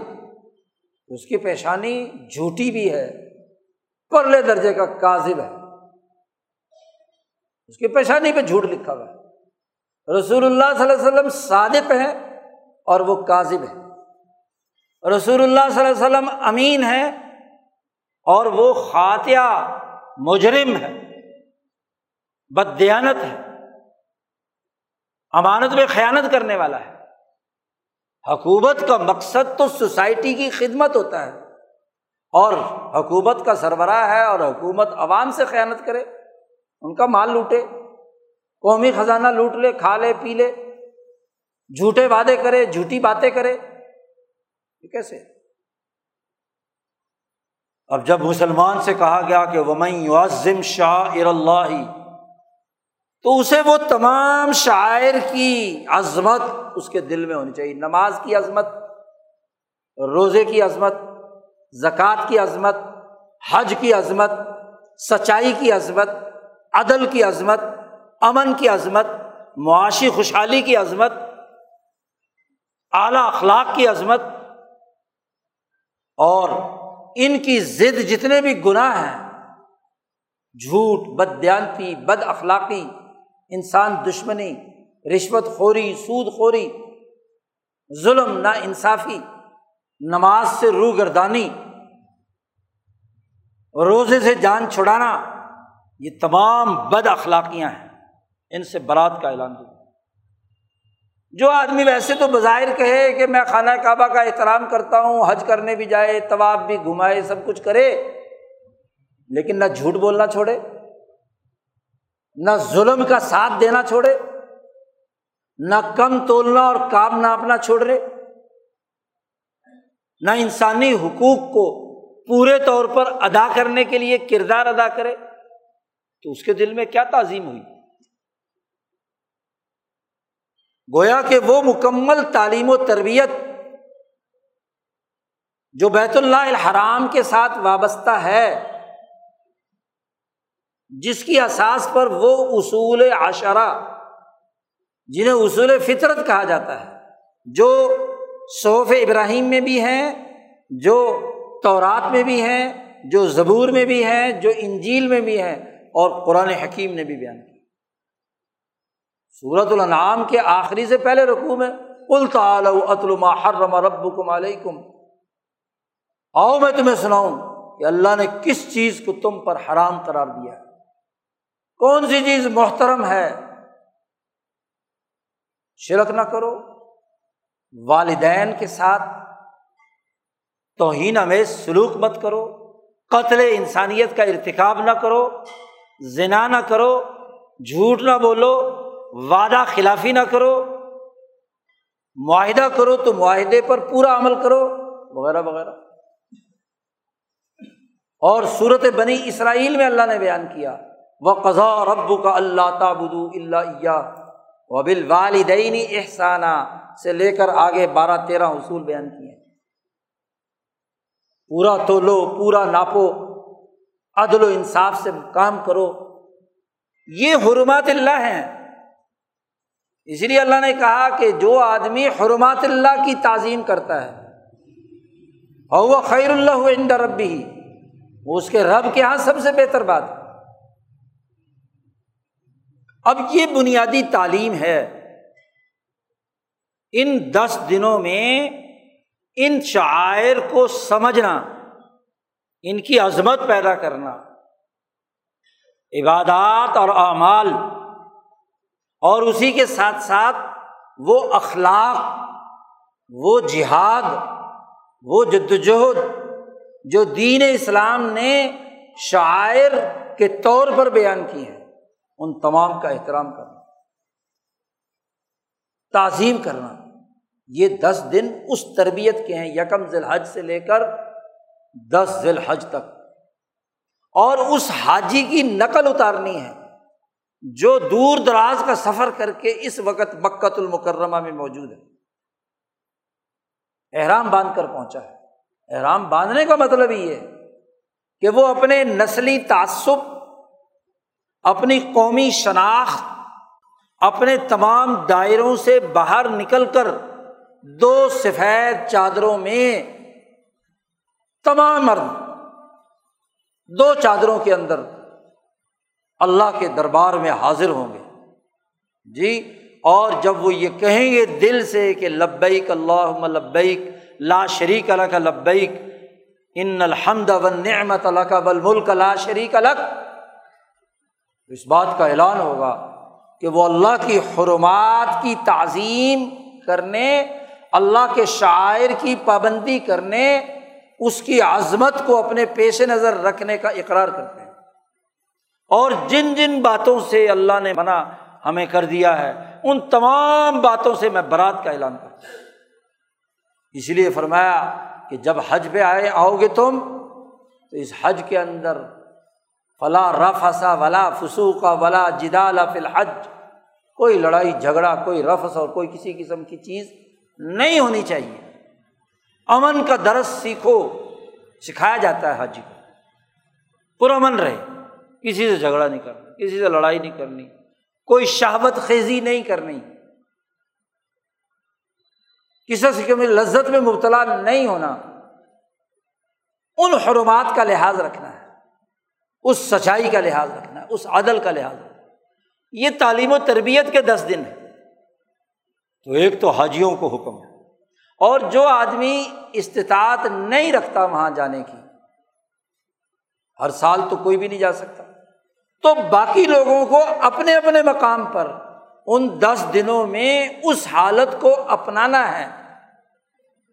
Speaker 1: اس کی پیشانی جھوٹی بھی ہے، پرلے درجے کا کاذب ہے۔ اس کی پیشانی پہ جھوٹ لکھا ہوا ہے۔ رسول اللہ صلی اللہ علیہ وسلم صادق ہے اور وہ کاذب ہے۔ رسول اللہ صلی اللہ علیہ وسلم امین ہے اور وہ خاتیہ مجرم ہے بدیانت ہے، امانت میں خیانت کرنے والا ہے۔ حکومت کا مقصد تو سوسائٹی کی خدمت ہوتا ہے اور حکومت کا سربراہ ہے اور حکومت عوام سے خیانت کرے، ان کا مال لوٹے، قومی خزانہ لوٹ لے، کھا لے، پی لے۔ جھوٹے وعدے کرے، جھوٹی باتیں کرے، یہ کیسے؟ اب جب مسلمان سے کہا گیا کہ ومن شاہ اللہ تو اسے وہ تمام شاعر کی عظمت اس کے دل میں ہونی چاہیے۔ نماز کی عظمت، روزے کی عظمت، زکوٰۃ کی عظمت، حج کی عظمت، سچائی کی عظمت، عدل کی عظمت، امن کی عظمت، معاشی خوشحالی کی عظمت اعلیٰ اخلاق کی عظمت اور ان کی ضد جتنے بھی گناہ ہیں، جھوٹ بد دیانتی بد اخلاقی، انسان دشمنی، رشوت خوری، سود خوری، ظلم نا انصافی نماز سے روح گردانی روزے سے جان چھڑانا، یہ تمام بد اخلاقیاں ہیں۔ ان سے برات کا اعلان دیا جو آدمی ویسے تو بظاہر کہے کہ میں خانہ کعبہ کا احترام کرتا ہوں، حج کرنے بھی جائے طواب بھی گھمائے، سب کچھ کرے، لیکن نہ جھوٹ بولنا چھوڑے، نہ ظلم کا ساتھ دینا چھوڑے، نہ کم تولنا اور کام ناپنا چھوڑ نہ انسانی حقوق کو پورے طور پر ادا کرنے کے لیے کردار ادا کرے، تو اس کے دل میں کیا تعظیم ہوئی؟ گویا کہ وہ مکمل تعلیم و تربیت جو بیت اللہ الحرام کے ساتھ وابستہ ہے، جس کی اساس پر وہ اصول عشرہ، جنہیں اصول فطرت کہا جاتا ہے، جو صوف ابراہیم میں بھی ہیں، جو تورات میں بھی ہیں، جو زبور میں بھی ہیں، جو انجیل میں بھی ہیں اور قرآن حکیم نے بھی بیان کیا۔ سورت الانعام کے آخری سے پہلے رقوم ہے ما حرم ربکم علیکم۔ آؤ میں تمہیں سناؤں کہ اللہ نے کس چیز کو تم پر حرام قرار دیا کون سی چیز محترم ہے؟ شرک نہ کرو۔ والدین کے ساتھ توہین میں سلوک مت کرو۔ قتل انسانیت کا ارتکاب نہ کرو۔ زنا نہ کرو۔ جھوٹ نہ بولو۔ وعدہ خلافی نہ کرو، معاہدہ کرو تو معاہدے پر پورا عمل کرو، وغیرہ وغیرہ۔ اور صورت بنی اسرائیل میں اللہ نے بیان کیا وہ قزا رب کا اللہ تابدو اللہ و بال والدینی احسانہ سے لے کر آگے بارہ تیرہ اصول بیان کیے۔ پورا تو لو پورا ناپو، عدل و انصاف سے کام کرو۔ یہ حرمات اللہ ہیں۔ اس لیے اللہ نے کہا کہ جو آدمی حرمات اللہ کی تعظیم کرتا ہے اور وہ خیر اللہ عند ربی ہی وہ اس کے رب کے یہاں سب سے بہتر بات ہے۔ اب یہ بنیادی تعلیم ہے۔ ان دس دنوں میں ان شاعر کو سمجھنا، ان کی عظمت پیدا کرنا۔ عبادات اور اعمال اور اسی کے ساتھ ساتھ وہ اخلاق، وہ جہاد، وہ جد وجہد جو دین اسلام نے شاعر کے طور پر بیان کی ہیں، ان تمام کا احترام کرنا، تعظیم کرنا۔ یہ دس دن اس تربیت کے ہیں، یکم ذی الحج سے لے کر دس ذی الحج تک۔ اور اس حاجی کی نقل اتارنی ہے۔ جو دور دراز کا سفر کر کے اس وقت بکت المکرمہ میں موجود ہے۔ احرام باندھ کر پہنچا ہے۔ احرام باندھنے کا مطلب یہ ہے کہ وہ اپنے نسلی تعصب، اپنی قومی شناخت، اپنے تمام دائروں سے باہر نکل کر دو سفید چادروں میں تمام مرد، دو چادروں کے اندر اللہ کے دربار میں حاضر ہوں گے۔ جی اور جب وہ یہ کہیں گے دل سے کہ لبیک اللہ لبیک، لا شریک الک لبیک، ان الحمد و نعمت الک بل ملک لا شریک الک اس بات کا اعلان ہوگا کہ وہ اللہ کی حرمات کی تعظیم کرنے، اللہ کے شاعر کی پابندی کرنے، اس کی عظمت کو اپنے پیش نظر رکھنے کا اقرار کرتے ہیں۔ اور جن جن باتوں سے اللہ نے منع ہمیں کر دیا ہے، ان تمام باتوں سے میں برات کا اعلان کرتا ہوں۔ اس لیے فرمایا کہ جب حج پہ آئے، آؤ گے تم؟ تو اس حج کے اندر فلاں رفسا ولا فسوقا ولا جدال فل حج کوئی لڑائی، جھگڑا، کوئی رفس اور کوئی کسی قسم کی چیز نہیں ہونی چاہیے۔ امن کا درس سیکھو، سکھایا جاتا ہے حج کو۔ پرامن رہے۔ کسی سے جھگڑا نہیں کرنا، کسی سے لڑائی نہیں کرنی، کوئی شہبت خیزی نہیں کرنی۔ کسی میں لذت میں مبتلا نہیں ہونا۔ ان حرمات کا لحاظ رکھنا ہے، اس سچائی کا لحاظ رکھنا ہے، اس عدل کا لحاظ رکھنا یہ تعلیم و تربیت کے دس دن ہے تو ایک تو حاجیوں کو حکم ہے۔ اور جو آدمی استطاعت نہیں رکھتا وہاں جانے کی، ہر سال تو کوئی بھی نہیں جا سکتا۔ تو باقی لوگوں کو اپنے اپنے مقام پر ان دس دنوں میں اس حالت کو اپنانا ہے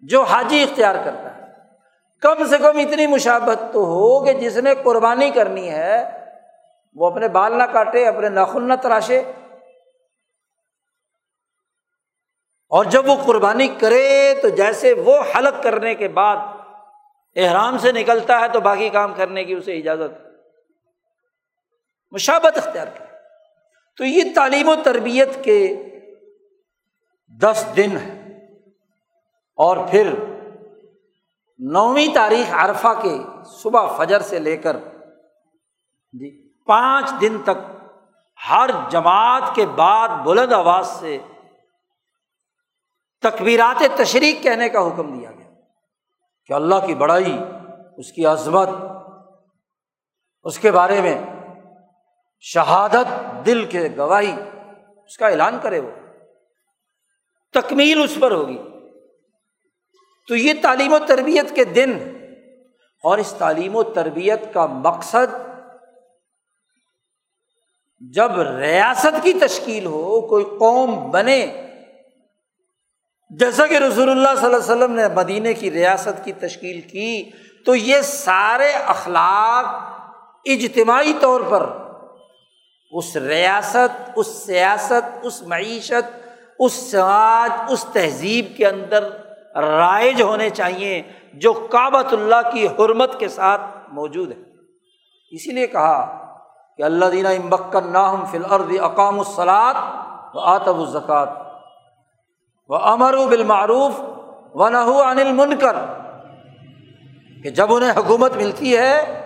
Speaker 1: جو حاجی اختیار کرتا ہے۔ کم سے کم اتنی مشابت تو ہو کہ جس نے قربانی کرنی ہے، وہ اپنے بال نہ کاٹے، اپنے ناخن نہ تراشے۔ اور جب وہ قربانی کرے تو جیسے وہ حلق کرنے کے بعد احرام سے نکلتا ہے تو باقی کام کرنے کی اسے اجازت۔ مشابت اختیار کرے تو یہ تعلیم و تربیت کے دس دن ہے اور پھر نویں تاریخ عرفہ کے صبح فجر سے لے کر جی پانچ دن تک ہر جماعت کے بعد بلند آواز سے تقبیرات تشریق کہنے کا حکم دیا گیا کہ اللہ کی بڑائی، اس کی عظمت، اس کے بارے میں شہادت دل کے گواہی، اس کا اعلان کرے وہ۔ تکمیل اس پر ہوگی۔ تو یہ تعلیم و تربیت کے دن اور اس تعلیم و تربیت کا مقصد جب ریاست کی تشکیل ہو، کوئی قوم بنے۔ جیسا کہ رسول اللہ صلی اللہ علیہ وسلم نے مدینے کی ریاست کی تشکیل کی، تو یہ سارے اخلاق اجتماعی طور پر اس ریاست، اس سیاست، اس معیشت، اس سماج، اس تہذیب کے اندر رائج ہونے چاہیے جو کعبۃ اللہ کی حرمت کے ساتھ موجود ہے۔ اسی لیے کہا کہ اللہ دینا امبکن ناہم فل ارد اقام الصلاط و آتب الزکوٰۃ و امر و بالمعروف و نہ انل منکر کہ جب انہیں حکومت ملتی ہے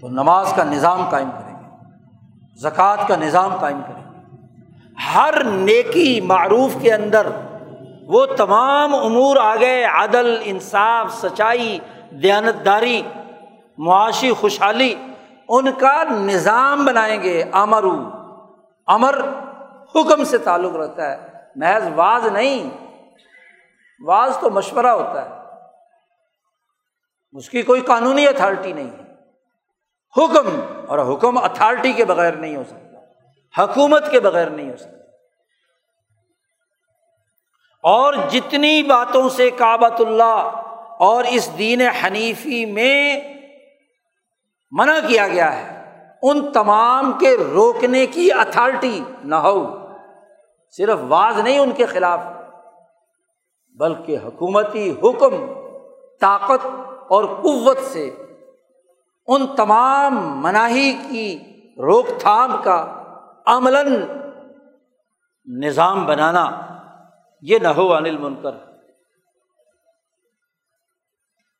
Speaker 1: تو نماز کا نظام قائم کریں گے، زکوٰۃ کا نظام قائم کریں گے۔ ہر نیکی معروف کے اندر وہ تمام امور آ گئے عدل، انصاف، سچائی، دیانتداری، معاشی، خوشحالی، ان کا نظام بنائیں گے۔ امرو امر حکم سے تعلق رہتا ہے۔ محض واز نہیں، واز تو مشورہ ہوتا ہے۔ اس کی کوئی قانونی اتھارٹی نہیں ہے۔ حکم اور حکم اتھارٹی کے بغیر نہیں ہو سکتا۔ حکومت کے بغیر نہیں ہو سکتا۔ اور جتنی باتوں سے کابت اللہ اور اس دین حنیفی میں منع کیا گیا ہے، ان تمام کے روکنے کی اتھارٹی نہ ہو۔ صرف واز نہیں ان کے خلاف، بلکہ حکومتی حکم، طاقت اور قوت سے ان تمام مناہی کی روک تھام کا عملاً نظام بنانا، یہ نہ ہو انل منکر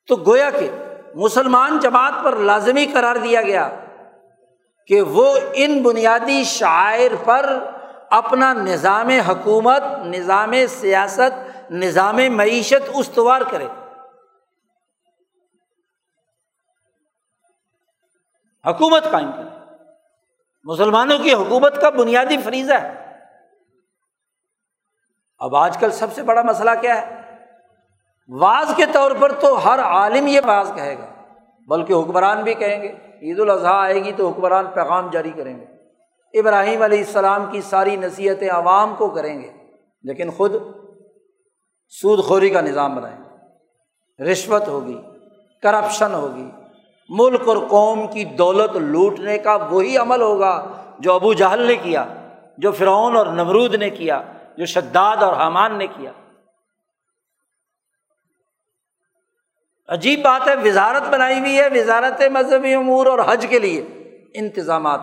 Speaker 1: تو گویا کہ مسلمان جماعت پر لازمی قرار دیا گیا کہ وہ ان بنیادی شاعر پر اپنا نظام حکومت، نظام سیاست، نظام معیشت استوار کرے۔ حکومت قائم کرے۔ مسلمانوں کی حکومت کا بنیادی فریضہ ہے۔ اب آج کل سب سے بڑا مسئلہ کیا ہے؟ واز کے طور پر تو ہر عالم یہ باز کہے گا، بلکہ حکمران بھی کہیں گے۔ عید الاضحیٰ آئے گی تو حکمران پیغام جاری کریں گے۔ ابراہیم علیہ السلام کی ساری نصیحتیں عوام کو کریں گے، لیکن خود سود خوری کا نظام بنائیں۔ گے رشوت ہوگی، کرپشن ہوگی۔ ملک اور قوم کی دولت لوٹنے کا وہی عمل ہوگا جو ابو جہل نے کیا، جو فرعون اور نمرود نے کیا، جو شداد اور حامان نے کیا۔ عجیب بات ہے، وزارت بنائی ہوئی ہے، وزارت مذہبی امور اور حج کے لیے انتظامات۔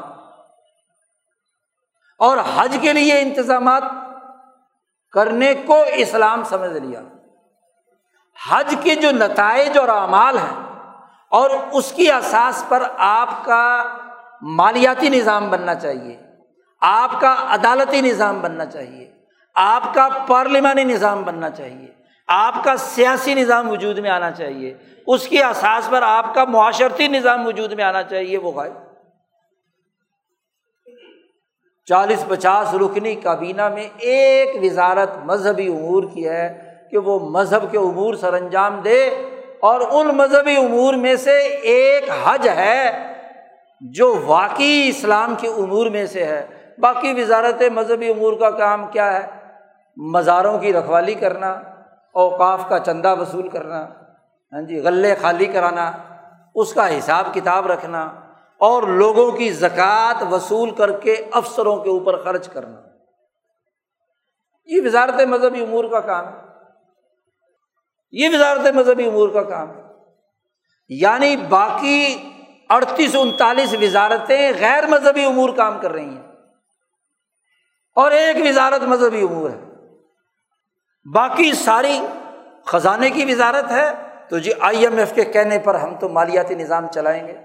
Speaker 1: اور حج کے لیے انتظامات کرنے کو اسلام سمجھ لیا۔ حج کے جو نتائج اور اعمال ہیں اور اس کی اساس پر آپ کا مالیاتی نظام بننا چاہیے، آپ کا عدالتی نظام بننا چاہیے، آپ کا پارلیمانی نظام بننا چاہیے، آپ کا سیاسی نظام وجود میں آنا چاہیے۔ اس کی اساس پر آپ کا معاشرتی نظام وجود میں آنا چاہیے، وہ غائب۔ چالیس پچاس رکنی کابینہ میں ایک وزارت مذہبی امور کی ہے کہ وہ مذہب کے امور سر انجام دے۔ اور ان مذہبی امور میں سے ایک حج ہے جو واقعی اسلام کے امور میں سے ہے۔ باقی وزارت مذہبی امور کا کام کیا ہے؟ مزاروں کی رکھوالی کرنا، اوقاف کا چندہ وصول کرنا ہاں جی غلے خالی کرانا، اس کا حساب کتاب رکھنا، اور لوگوں کی زکوٰۃ وصول کر کے افسروں کے اوپر خرچ کرنا۔ یہ وزارت مذہبی امور کا کام ہے۔ یہ وزارت مذہبی امور کا کام ہے۔ یعنی باقی اڑتیس انتالیس وزارتیں غیر مذہبی امور کام کر رہی ہیں۔ اور ایک وزارت مذہبی امور ہے۔ باقی ساری خزانے کی وزارت ہے۔ تو جی آئی ایم ایف کے کہنے پر ہم تو مالیاتی نظام چلائیں گے،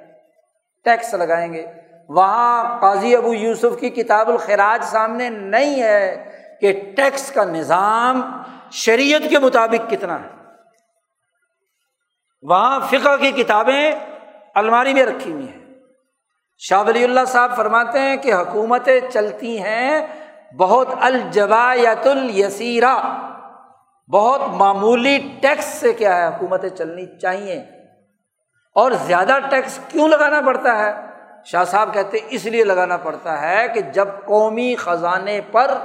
Speaker 1: ٹیکس لگائیں گے۔ وہاں قاضی ابو یوسف کی کتاب الخراج سامنے نہیں ہے کہ ٹیکس کا نظام شریعت کے مطابق کتنا ہے۔ وہاں فقہ کی کتابیں الماری میں رکھی ہوئی ہیں۔ شاہ ولی اللہ صاحب فرماتے ہیں کہ حکومتیں چلتی ہیں بہت الجبایت الیسیرا بہت معمولی ٹیکس سے کیا ہے حکومتیں چلنی چاہیے۔ اور زیادہ ٹیکس کیوں لگانا پڑتا ہے؟ شاہ صاحب کہتے اس لیے لگانا پڑتا ہے کہ جب قومی خزانے پر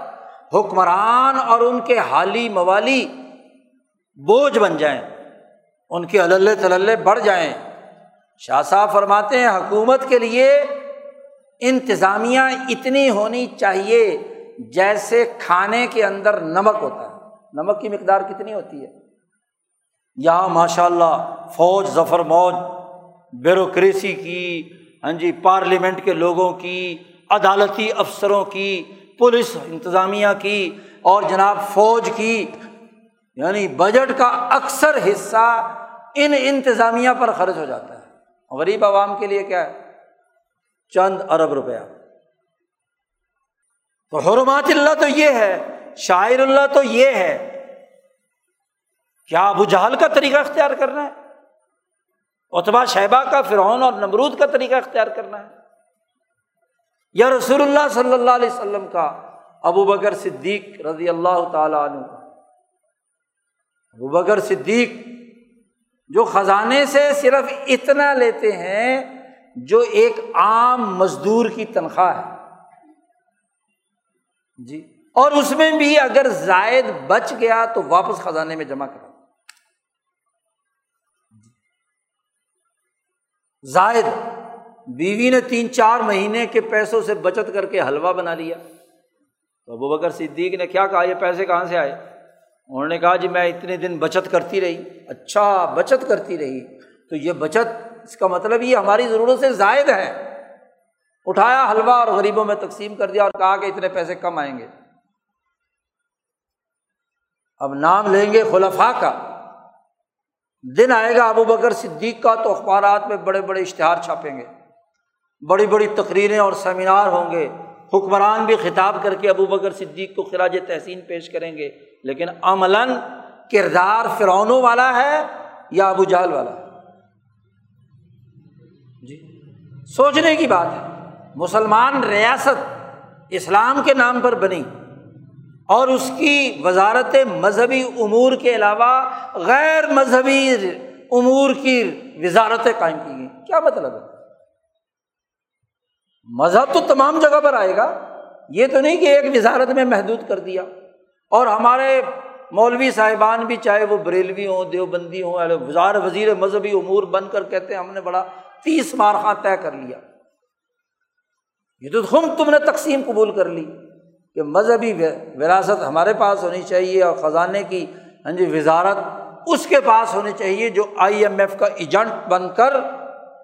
Speaker 1: حکمران اور ان کے حالی موالی بوجھ بن جائیں ان کے اللہ تللے بڑھ جائیں۔ شاہ صاحب فرماتے ہیں، حکومت کے لیے انتظامیہ اتنی ہونی چاہیے جیسے کھانے کے اندر نمک ہوتا ہے۔ نمک کی مقدار کتنی ہوتی ہے؟ یہاں ماشاء اللہ فوج ظفر موج، بیوروکریسی کی ہاں جی پارلیمنٹ کے لوگوں کی، عدالتی افسروں کی، پولیس انتظامیہ کی اور جناب فوج کی یعنی بجٹ کا اکثر حصہ ان انتظامیہ پر خرچ ہو جاتا ہے۔ غریب عوام کے لیے کیا ہے؟ چند ارب روپیہ۔ تو حرمات اللہ تو یہ ہے، شاعر اللہ تو یہ ہے۔ کیا ابو جہل کا طریقہ اختیار کرنا ہے؟ اتبا شہبہ کا، فرعون اور نمرود کا طریقہ اختیار کرنا ہے۔ یا رسول اللہ صلی اللہ علیہ وسلم کا، ابو بکر صدیق رضی اللہ تعالیٰ عنہ ابو بکر صدیق جو خزانے سے صرف اتنا لیتے ہیں جو ایک عام مزدور کی تنخواہ ہے۔ جی۔ اور اس میں بھی اگر زائد بچ گیا تو واپس خزانے میں جمع کرا زائد۔ بیوی نے تین چار مہینے کے پیسوں سے بچت کر کے حلوہ بنا لیا۔ تو ابو بکر صدیق نے کیا کہا، یہ پیسے کہاں سے آئے؟ انہوں نے کہا جی میں اتنے دن بچت کرتی رہی اچھا بچت کرتی رہی، تو یہ بچت، اس کا مطلب یہ ہماری ضرورت سے زائد ہے۔ اٹھایا حلوہ اور غریبوں میں تقسیم کر دیا اور کہا کہ اتنے پیسے کم آئیں گے۔ اب نام لیں گے خلفا کا۔ دن آئے گا ابو بکر صدیق کا تو اخبارات میں بڑے بڑے اشتہار چھاپیں گے۔ بڑی بڑی تقریریں اور سیمینار ہوں گے۔ حکمران بھی خطاب کر کے ابو بکر صدیق کو خراج تحسین پیش کریں گے، لیکن عملاً کردار فرعونوں والا ہے یا ابو جہل والا ہے؟ جی سوچنے کی بات ہے۔ مسلمان ریاست اسلام کے نام پر بنی اور اس کی وزارت مذہبی امور کے علاوہ غیر مذہبی امور کی وزارتیں قائم کی گئیں۔ کیا مطلب ہے؟ مذہب تو تمام جگہ پر آئے گا۔ یہ تو نہیں کہ ایک وزارت میں محدود کر دیا۔ اور ہمارے مولوی صاحبان بھی چاہے وہ بریلوی ہوں، دیوبندی ہوں وزار، وزیر مذہبی امور بن کر کہتے ہیں ہم نے بڑا تیس مارخواں طے کر لیا۔ یہ تو ہم تم نے تقسیم قبول کر لی کہ مذہبی وراثت ہمارے پاس ہونی چاہیے اور خزانے کی ہاں جی وزارت اس کے پاس ہونی چاہیے جو آئی ایم ایف کا ایجنٹ بن کر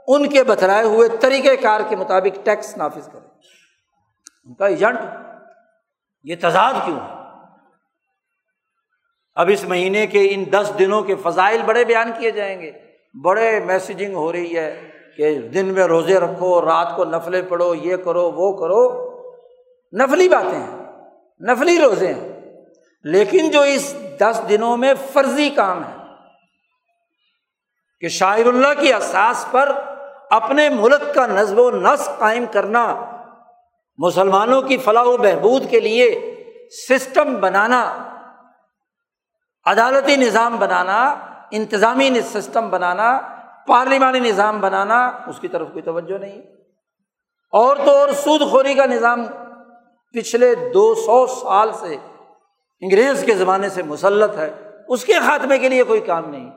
Speaker 1: ان کے بتلائے ہوئے طریقۂ کار کے مطابق ٹیکس نافذ کرے ان کا ایجنٹ، یہ تضاد کیوں ہے؟ اب اس مہینے کے ان دس دنوں کے فضائل بڑے بیان کیے جائیں گے۔ بڑے میسیجنگ ہو رہی ہے کہ دن میں روزے رکھو، رات کو نفلیں پڑھو، یہ کرو، وہ کرو۔ نفلی باتیں ہیں، نفلی روزے ہیں۔ لیکن جو اس دس دنوں میں فرضی کام ہے کہ شاعر اللہ کی اساس پر اپنے ملک کا نظم و نسق قائم کرنا، مسلمانوں کی فلاح و بہبود کے لیے سسٹم بنانا، عدالتی نظام بنانا، انتظامی سسٹم بنانا، پارلیمانی نظام بنانا، اس کی طرف کوئی توجہ نہیں۔ اور تو اور سود خوری کا نظام پچھلے دو سو سال سے انگریز کے زمانے سے مسلط ہے، اس کے خاتمے کے لیے کوئی کام نہیں۔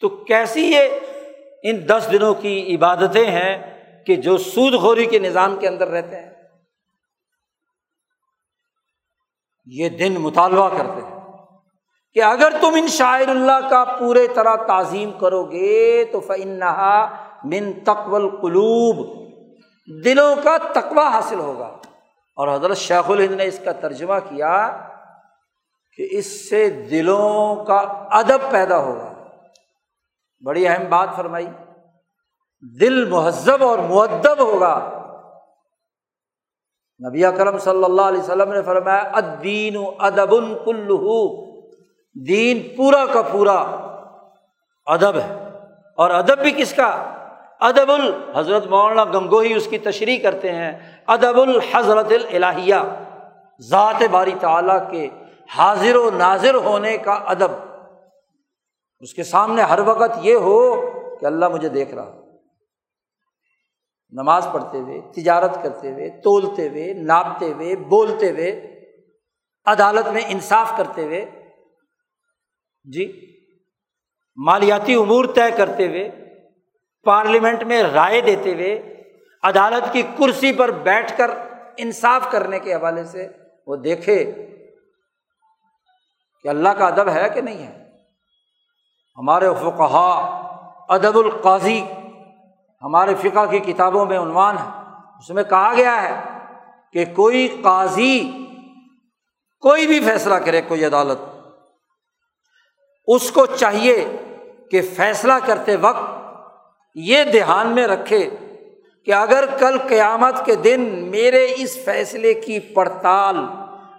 Speaker 1: تو کیسی یہ ان دس دنوں کی عبادتیں ہیں کہ جو سود خوری کے نظام کے اندر رہتے ہیں۔ یہ دن مطالبہ کرتے ہیں کہ اگر تم ان شاعر اللہ کا پورے طرح تعظیم کرو گے تو فنحا من تقول قلوب دلوں کا تقوا حاصل ہوگا۔ اور حضرت شیخ الہند نے اس کا ترجمہ کیا کہ اس سے دلوں کا ادب پیدا ہوگا۔ بڑی اہم بات فرمائی۔ دل مہذب اور معدب ہوگا۔ نبی کرم صلی اللہ علیہ وسلم نے فرمایا ادین ادب کلو دین پورا کا پورا ادب ہے۔ اور ادب بھی کس کا؟ ادب ال، حضرت مولانا گنگوہی اس کی تشریح کرتے ہیں۔ ادب الحضرت الہیہ ذات باری تعالیٰ کے حاضر و نازر ہونے کا ادب۔ اس کے سامنے ہر وقت یہ ہو کہ اللہ مجھے دیکھ رہا نماز پڑھتے ہوئے، تجارت کرتے ہوئے، تولتے ہوئے، ناپتے ہوئے، بولتے ہوئے، عدالت میں انصاف کرتے ہوئے جی مالیاتی امور طے کرتے ہوئے، پارلیمنٹ میں رائے دیتے ہوئے، عدالت کی کرسی پر بیٹھ کر انصاف کرنے کے حوالے سے وہ دیکھے کہ اللہ کا ادب ہے کہ نہیں ہے۔ ہمارے فقہا ادب القاضی ہمارے فقہ کی کتابوں میں عنوان ہے۔ اس میں کہا گیا ہے کہ کوئی قاضی کوئی بھی فیصلہ کرے، کوئی عدالت، اس کو چاہیے کہ فیصلہ کرتے وقت یہ دھیان میں رکھے کہ اگر کل قیامت کے دن میرے اس فیصلے کی پڑتال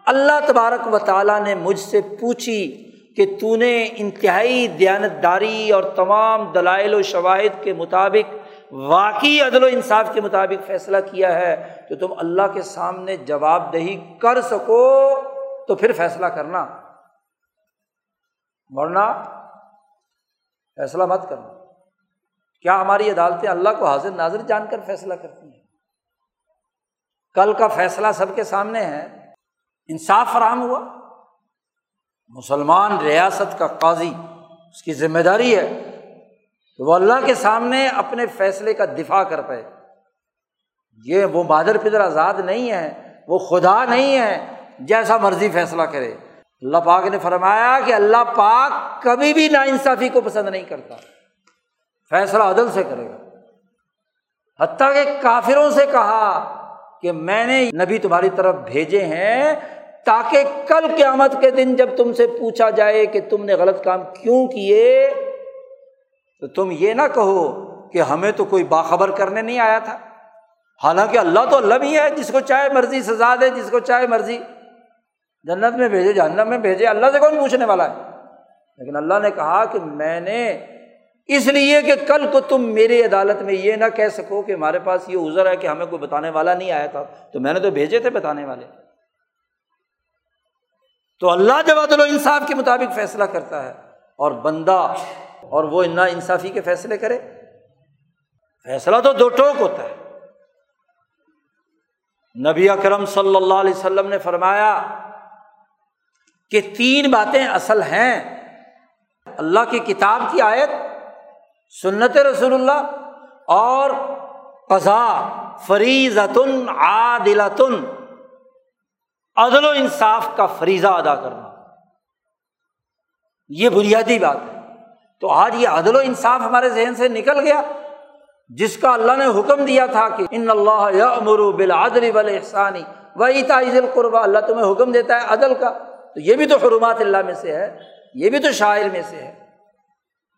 Speaker 1: اللہ تبارک و تعالیٰ نے مجھ سے پوچھی کہ تو نے انتہائی دیانتداری اور تمام دلائل و شواہد کے مطابق، واقعی عدل و انصاف کے مطابق فیصلہ کیا ہے، تو تم اللہ کے سامنے جواب دہی کر سکو، تو پھر فیصلہ کرنا۔ ورنہ فیصلہ مت کرنا۔ کیا ہماری عدالتیں اللہ کو حاضر ناظر جان کر فیصلہ کرتی ہیں؟ کل کا فیصلہ سب کے سامنے ہے۔ انصاف فراہم ہوا۔ مسلمان ریاست کا قاضی، اس کی ذمہ داری ہے کہ وہ اللہ کے سامنے اپنے فیصلے کا دفاع کر پائے۔ یہ وہ بادر پدر آزاد نہیں ہے، وہ خدا نہیں ہے، جیسا مرضی فیصلہ کرے۔ اللہ پاک نے فرمایا کہ اللہ پاک کبھی بھی نا انصافی کو پسند نہیں کرتا۔ فیصلہ عدل سے کرے گا۔ حتیٰ کہ کافروں سے کہا کہ میں نے نبی تمہاری طرف بھیجے ہیں تاکہ کل قیامت کے دن جب تم سے پوچھا جائے کہ تم نے غلط کام کیوں کیے، تو تم یہ نہ کہو کہ ہمیں تو کوئی باخبر کرنے نہیں آیا تھا۔ حالانکہ اللہ تو اللہ بھی ہے، جس کو چاہے مرضی سزا دے، جس کو چاہے مرضی۔ جنت میں بھیجے، جہنم میں بھیجے، اللہ سے کون پوچھنے والا ہے؟ لیکن اللہ نے کہا کہ میں نے اس لیے کہ کل کو تم میری عدالت میں یہ نہ کہہ سکو کہ ہمارے پاس یہ ازر ہے کہ ہمیں کوئی بتانے والا نہیں آیا تھا۔ تو میں نے تو بھیجے تھے بتانے والے۔ تو اللہ جب عدل و انصاف کے مطابق فیصلہ کرتا ہے اور بندہ اور وہ نا انصافی کے فیصلے کرے، فیصلہ تو دو ٹوک ہوتا ہے۔ نبی اکرم صلی اللہ علیہ وسلم نے فرمایا کہ تین باتیں اصل ہیں۔ اللہ کی کتاب کی آیت، سنت رسول اللہ اور قضا فریضتن، عادلتن۔ عدل و انصاف کا فریضہ ادا کرنا۔ یہ بنیادی بات ہے۔ تو آج یہ عدل و انصاف ہمارے ذہن سے نکل گیا، جس کا اللہ نے حکم دیا تھا کہ ان اللہ یا امرو بل احسانی وہی القربہ اللہ تمہیں حکم دیتا ہے عدل کا۔ تو یہ بھی تو حرمات اللہ میں سے ہے، یہ بھی تو شاعر میں سے ہے۔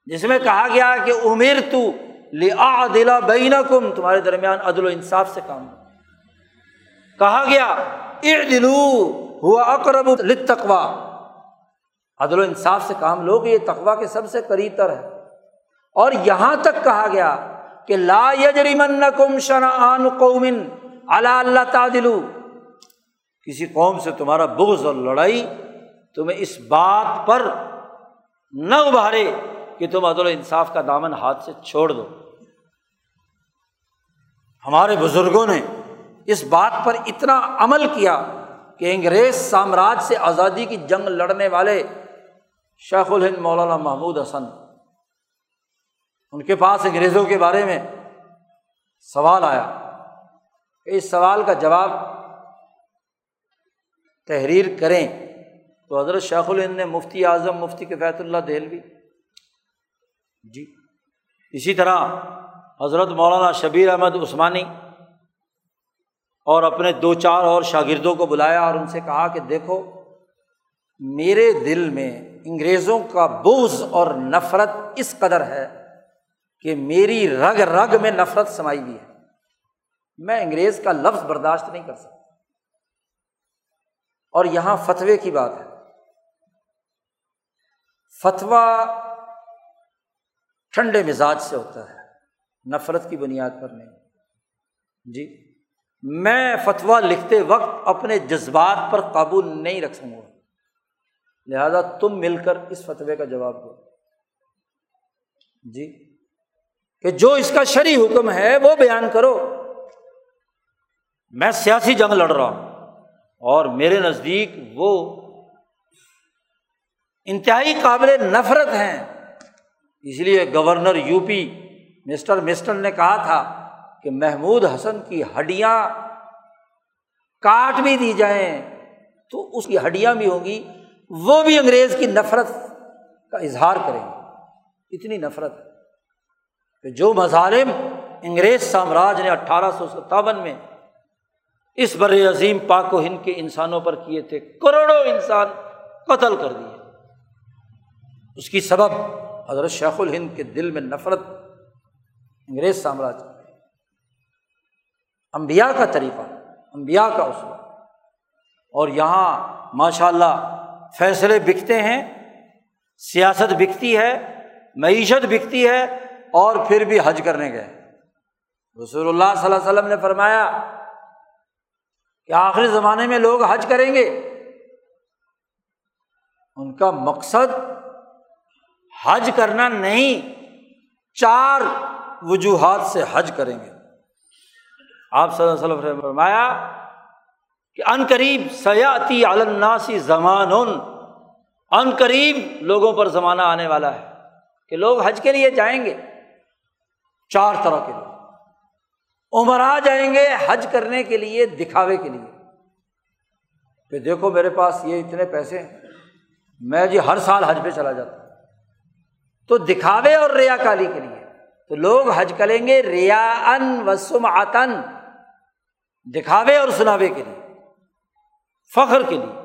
Speaker 1: جس میں کہا گیا کہ امیر تو لیا دلا بین کم تمہارے درمیان عدل و انصاف سے کام۔ کہا گیا دلو ہوا اقرب تقوا عدل و انصاف سے کام لو کہ یہ تقوا کے سب سے قریب تر ہے۔ اور یہاں تک کہا گیا کہ لا یجری من کم شنا قومن اللہ اللہ تعدلو کسی قوم سے تمہارا بغض اور لڑائی تمہیں اس بات پر نہ ابھارے کہ تم عدل و انصاف کا دامن ہاتھ سے چھوڑ دو۔ ہمارے بزرگوں نے اس بات پر اتنا عمل کیا کہ انگریز سامراج سے آزادی کی جنگ لڑنے والے شیخ الہند مولانا محمود حسن، ان کے پاس انگریزوں کے بارے میں سوال آیا۔ کہ اس سوال کا جواب تحریر کریں تو حضرت شیخ الہند نے مفتی اعظم، مفتی کفیت اللہ دہلوی۔ جی اسی طرح حضرت مولانا شبیر احمد عثمانی اور اپنے دو چار اور شاگردوں کو بلایا اور ان سے کہا کہ دیکھو، میرے دل میں انگریزوں کا بوز اور نفرت اس قدر ہے کہ میری رگ رگ میں نفرت سمائی ہوئی ہے۔ میں انگریز کا لفظ برداشت نہیں کر سکتا۔ اور یہاں فتوے کی بات ہے۔ فتوا ٹھنڈے مزاج سے ہوتا ہے، نفرت کی بنیاد پر نہیں۔ جی؟ میں فتوا لکھتے وقت اپنے جذبات پر قابو نہیں رکھ سکوں گا۔ لہذا تم مل کر اس فتوے کا جواب دو۔ جی؟ کہ جو اس کا شرعی حکم ہے وہ بیان کرو۔ میں سیاسی جنگ لڑ رہا ہوں اور میرے نزدیک وہ انتہائی قابل نفرت ہیں۔ اس لیے governor U P mister mister نے کہا تھا کہ محمود حسن کی ہڈیاں کاٹ بھی دی جائیں تو اس کی ہڈیاں بھی ہوں گی، وہ بھی انگریز کی نفرت کا اظہار کریں گے۔ اتنی نفرت کہ جو مظالم انگریز سامراج نے اٹھارہ سو ستاون میں اس بر عظیم پاک و ہند کے انسانوں پر کیے تھے، کروڑوں انسان قتل کر دیے۔ اس کی سبب حضرت شیخ الہند کے دل میں نفرت انگریز سامراج امبیا کا طریقہ امبیا کا اسوا اور یہاں ماشاء اللہ فیصلے بکتے ہیں، سیاست بکتی ہے، معیشت بکتی ہے، اور پھر بھی حج کرنے گئے۔ رسول اللہ صلی اللہ علیہ وسلم نے فرمایا کہ آخری زمانے میں لوگ حج کریں گے۔ ان کا مقصد حج کرنا نہیں، چار وجوہات سے حج کریں گے۔ آپ صلی اللہ علیہ وسلم نے فرمایا کہ ان قریب سیاتی الناسی زمان ان قریب لوگوں پر زمانہ آنے والا ہے کہ لوگ حج کے لیے جائیں گے۔ چار طرح کے لوگ۔ عمرا جائیں گے حج کرنے کے لیے، دکھاوے کے لیے۔ کہ دیکھو میرے پاس یہ اتنے پیسے ہیں۔ میں جی ہر سال حج پہ چلا جاتا تو دکھاوے اور ریا کالی کے لیے۔ تو لوگ حج کریں گے ریا ان وسم آتن دکھاوے اور سناوے کے لیے، فخر کے لیے۔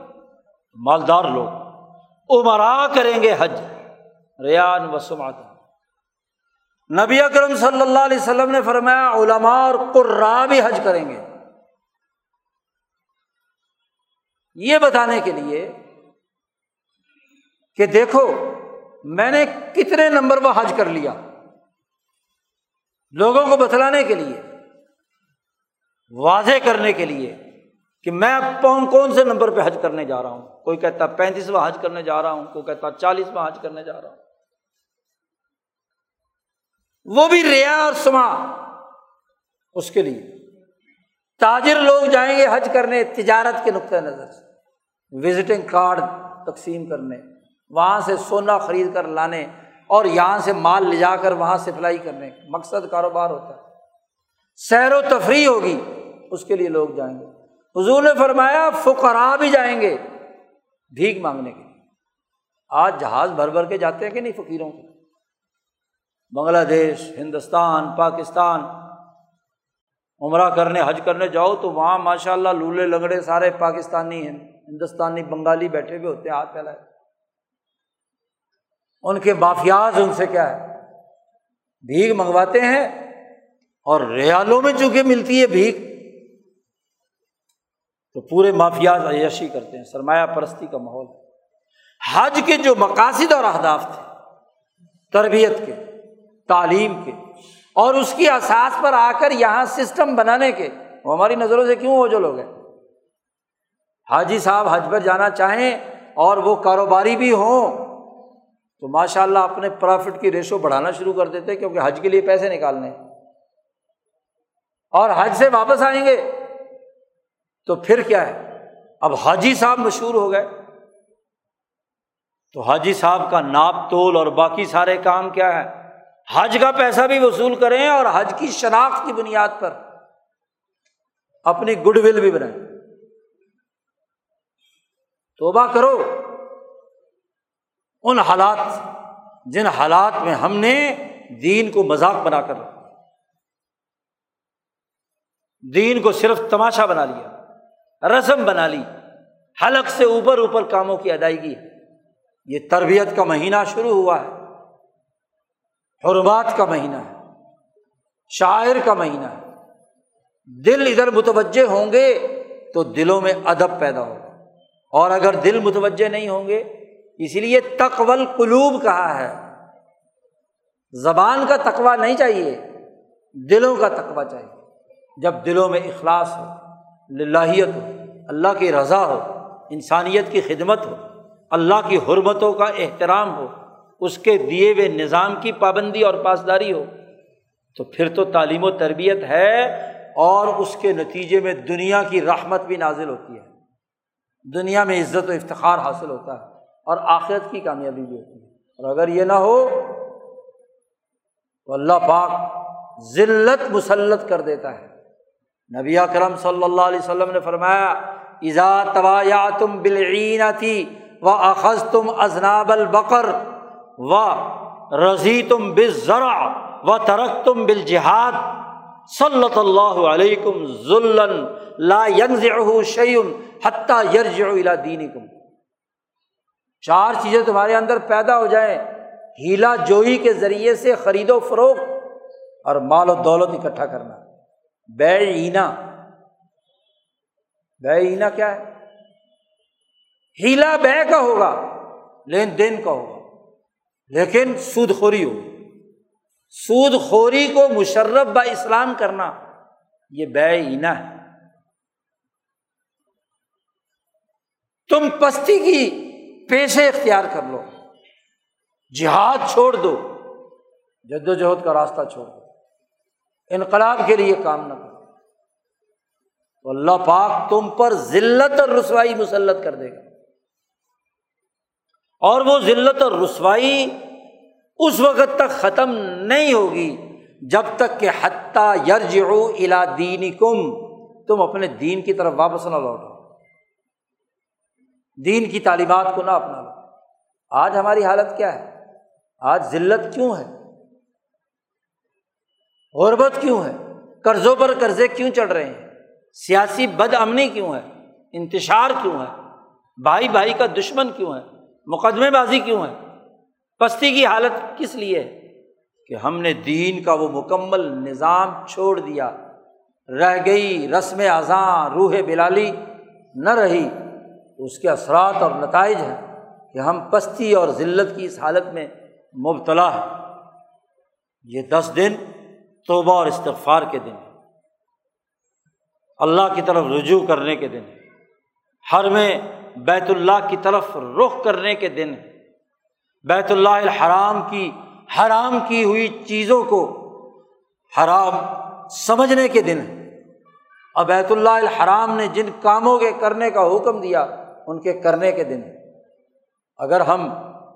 Speaker 1: مالدار لوگ، عمرا کریں گے حج۔ ریان وسم آتن نبی اکرم صلی اللہ علیہ وسلم نے فرمایا، علماء اور قرا بھی حج کریں گے۔ یہ بتانے کے لیے کہ دیکھو، میں نے کتنے نمبر وہ حج کر لیا۔ لوگوں کو بتلانے کے لیے واضح کرنے کے لیے کہ میں کون کون سے نمبر پہ حج کرنے جا رہا ہوں۔ کوئی کہتا پینتیسواں حج کرنے جا رہا ہوں، کوئی کہتا چالیسواں حج کرنے جا رہا ہوں۔ وہ بھی ریا اور سما۔ اس کے لیے تاجر لوگ جائیں گے حج کرنے تجارت کے نقطۂ نظر سے۔ وزٹنگ کارڈ تقسیم کرنے، وہاں سے سونا خرید کر لانے اور یہاں سے مال لے جا کر وہاں سپلائی کرنے۔ مقصد کاروبار ہوتا ہے۔ سیر و تفریح ہوگی، اس کے لیے لوگ جائیں گے۔ حضور نے فرمایا فقرا بھی جائیں گے بھیک مانگنے کے لیے۔ آج جہاز بھر بھر کے جاتے ہیں کہ نہیں فقیروں کے؟ بنگلہ دیش، ہندوستان، پاکستان۔ عمرہ کرنے، حج کرنے جاؤ تو وہاں ماشاء اللہ لولے لنگڑے سارے پاکستانی ہیں، ہندوستانی، بنگالی بیٹھے ہوئے ہوتے ہیں، ہاتھ پھیلائے۔ ان کے مافیاز ان سے کیا ہے؟ بھیگ منگواتے ہیں اور ریالوں میں چونکہ ملتی ہے بھیگ، تو پورے مافیاز عیشی کرتے ہیں، سرمایہ پرستی کا ماحول حج کے جو مقاصد اور اہداف تھے، تربیت کے، تعلیم کے، اور اس کی اساس پر آ کر یہاں سسٹم بنانے کے، وہ ہماری نظروں سے کیوں ہو جو لوگ ہیں؟ حاجی صاحب حج پر جانا چاہیں اور وہ کاروباری بھی ہوں، تو ماشاء اللہ اپنے پرافٹ کی ریشو بڑھانا شروع کر دیتے، کیونکہ حج کے لیے پیسے نکالنے اور حج سے واپس آئیں گے تو پھر کیا ہے؟ اب حاجی صاحب مشہور ہو گئے۔ تو حاجی صاحب کا ناپ تول اور باقی سارے کام کیا ہے؟ حج کا پیسہ بھی وصول کریں اور حج کی شناخت کی بنیاد پر اپنی گڈ ول بھی بنائیں۔ توبہ کرو۔ ان حالات، جن حالات میں ہم نے دین کو مذاق بنا کر رکھا۔ دین کو صرف تماشا بنا لیا، رسم بنا لی، حلق سے اوپر اوپر کاموں کی ادائیگی۔ یہ تربیت کا مہینہ شروع ہوا ہے، حرمات کا مہینہ ہے، شاعر کا مہینہ ہے۔ دل ادھر متوجہ ہوں گے تو دلوں میں ادب پیدا ہوگا۔ اور اگر دل متوجہ نہیں ہوں گے اسی لیے تقول قلوب کہا ہے۔ زبان کا تقوا نہیں چاہیے، دلوں کا تقوا چاہیے۔ جب دلوں میں اخلاص ہو، للہیت ہو، اللہ کی رضا ہو، انسانیت کی خدمت ہو، اللہ کی حرمتوں کا احترام ہو، اس کے دیے ہوئے نظام کی پابندی اور پاسداری ہو، تو پھر تو تعلیم و تربیت ہے اور اس کے نتیجے میں دنیا کی رحمت بھی نازل ہوتی ہے۔ دنیا میں عزت و افتخار حاصل ہوتا ہے اور آخرت کی کامیابی بھی ہوتی ہے۔ اور اگر یہ نہ ہو، تو اللہ پاک ذلت مسلط کر دیتا ہے۔ نبی کرم صلی اللہ علیہ وسلم نے فرمایا ایزا تبایا تم بلعین تھی و اخذ تم ازناب البکر و رضی تم بز ذرا و ترک تم بل جہاد صلی اللہ علیکم ذلن لا شعین حتیٰ یرج الا دین کم چار چیزیں تمہارے اندر پیدا ہو جائیں، ہیلا جوئی کے ذریعے سے خرید و فروخت اور مال و دولت اکٹھا کرنا۔ بے اینا کیا ہے؟ ہیلا بے کا ہوگا، لین دین کا ہوگا، لیکن سود خوری ہو سود خوری کو مشرف با اسلام کرنا، یہ بے اینا ہے۔ تم پستی کی پیشے اختیار کر لو، جہاد چھوڑ دو جد و جہد کا راستہ چھوڑ دو۔ انقلاب کے لیے کام نہ کرو۔ تو اللہ پاک تم پر ذلت اور رسوائی مسلط کر دے گا۔ اور وہ ذلت اور رسوائی اس وقت تک ختم نہیں ہوگی جب تک کہ حتیٰ یرج الا دین کم تم اپنے دین کی طرف واپس نہ لوٹو۔ دین کی تعلیمات کو نہ اپنا لو۔ آج ہماری حالت کیا ہے؟ آج ذلت کیوں ہے؟ غربت کیوں ہے؟ قرضوں پر قرضے کیوں چڑھ رہے ہیں؟ سیاسی بد امنی کیوں ہے؟ انتشار کیوں ہے؟ بھائی بھائی کا دشمن کیوں ہے؟ مقدمے بازی کیوں ہے؟ پستی کی حالت کس لیے؟ ہے کہ ہم نے دین کا وہ مکمل نظام چھوڑ دیا۔ رہ گئی رسم اذاں روح بلالی نہ رہی۔ اس کے اثرات اور نتائج ہیں کہ ہم پستی اور ذلت کی اس حالت میں مبتلا ہے یہ دس دن توبہ اور استغفار کے دن، اللہ کی طرف رجوع کرنے کے دن، ہر میں بیت اللہ کی طرف رخ کرنے کے دن، بیت اللہ الحرام کی، حرام کی ہوئی چیزوں کو حرام سمجھنے کے دن۔ اور بیت اللہ الحرام نے جن کاموں کے کرنے کا حکم دیا، ان کے کرنے کے دن۔ اگر ہم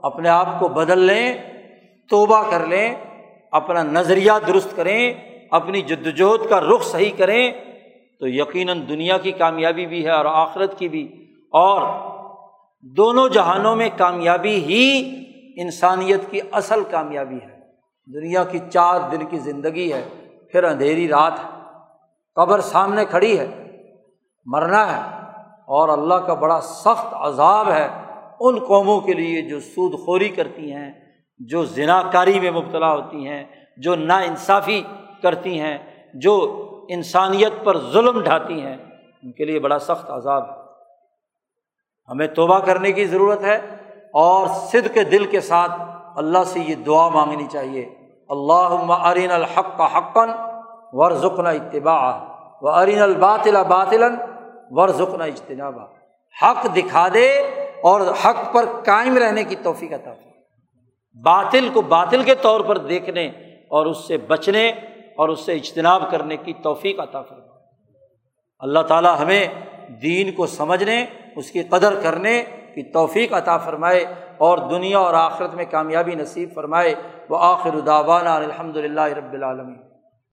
Speaker 1: اپنے آپ کو بدل لیں، توبہ کر لیں اپنا نظریہ درست کریں، اپنی جد وجہد کا رخ صحیح کریں، تو یقیناً دنیا کی کامیابی بھی ہے اور آخرت کی بھی۔ اور دونوں جہانوں میں کامیابی ہی انسانیت کی اصل کامیابی ہے۔ دنیا کی چار دن کی زندگی ہے، پھر اندھیری رات ہے، قبر سامنے کھڑی ہے، مرنا ہے، اور اللہ کا بڑا سخت عذاب ہے ان قوموں کے لیے جو سود خوری کرتی ہیں۔ جو ذنا کاری میں مبتلا ہوتی ہیں، جو نا انصافی کرتی ہیں، جو انسانیت پر ظلم ڈھاتی ہیں، ان کے لیے بڑا سخت عذاب ہے۔ ہمیں توبہ کرنے کی ضرورت ہے اور صد کے دل کے ساتھ اللہ سے یہ دعا مانگنی چاہیے۔ اللہ ارین الحق کا حقن ور ذکن اتباع و ارین الباطل باطل ور ذکن اجتناب حق دکھا دے اور حق پر قائم رہنے کی توفیق عطا باطل کو باطل کے طور پر دیکھنے اور اس سے بچنے اور اس سے اجتناب کرنے کی توفیق عطا فرما اللہ تعالیٰ ہمیں دین کو سمجھنے، اس کی قدر کرنے کی توفیق عطا فرمائے اور دنیا اور آخرت میں کامیابی نصیب فرمائے۔ وہ آخر داوانہ الحمد للہ رب العالمین۔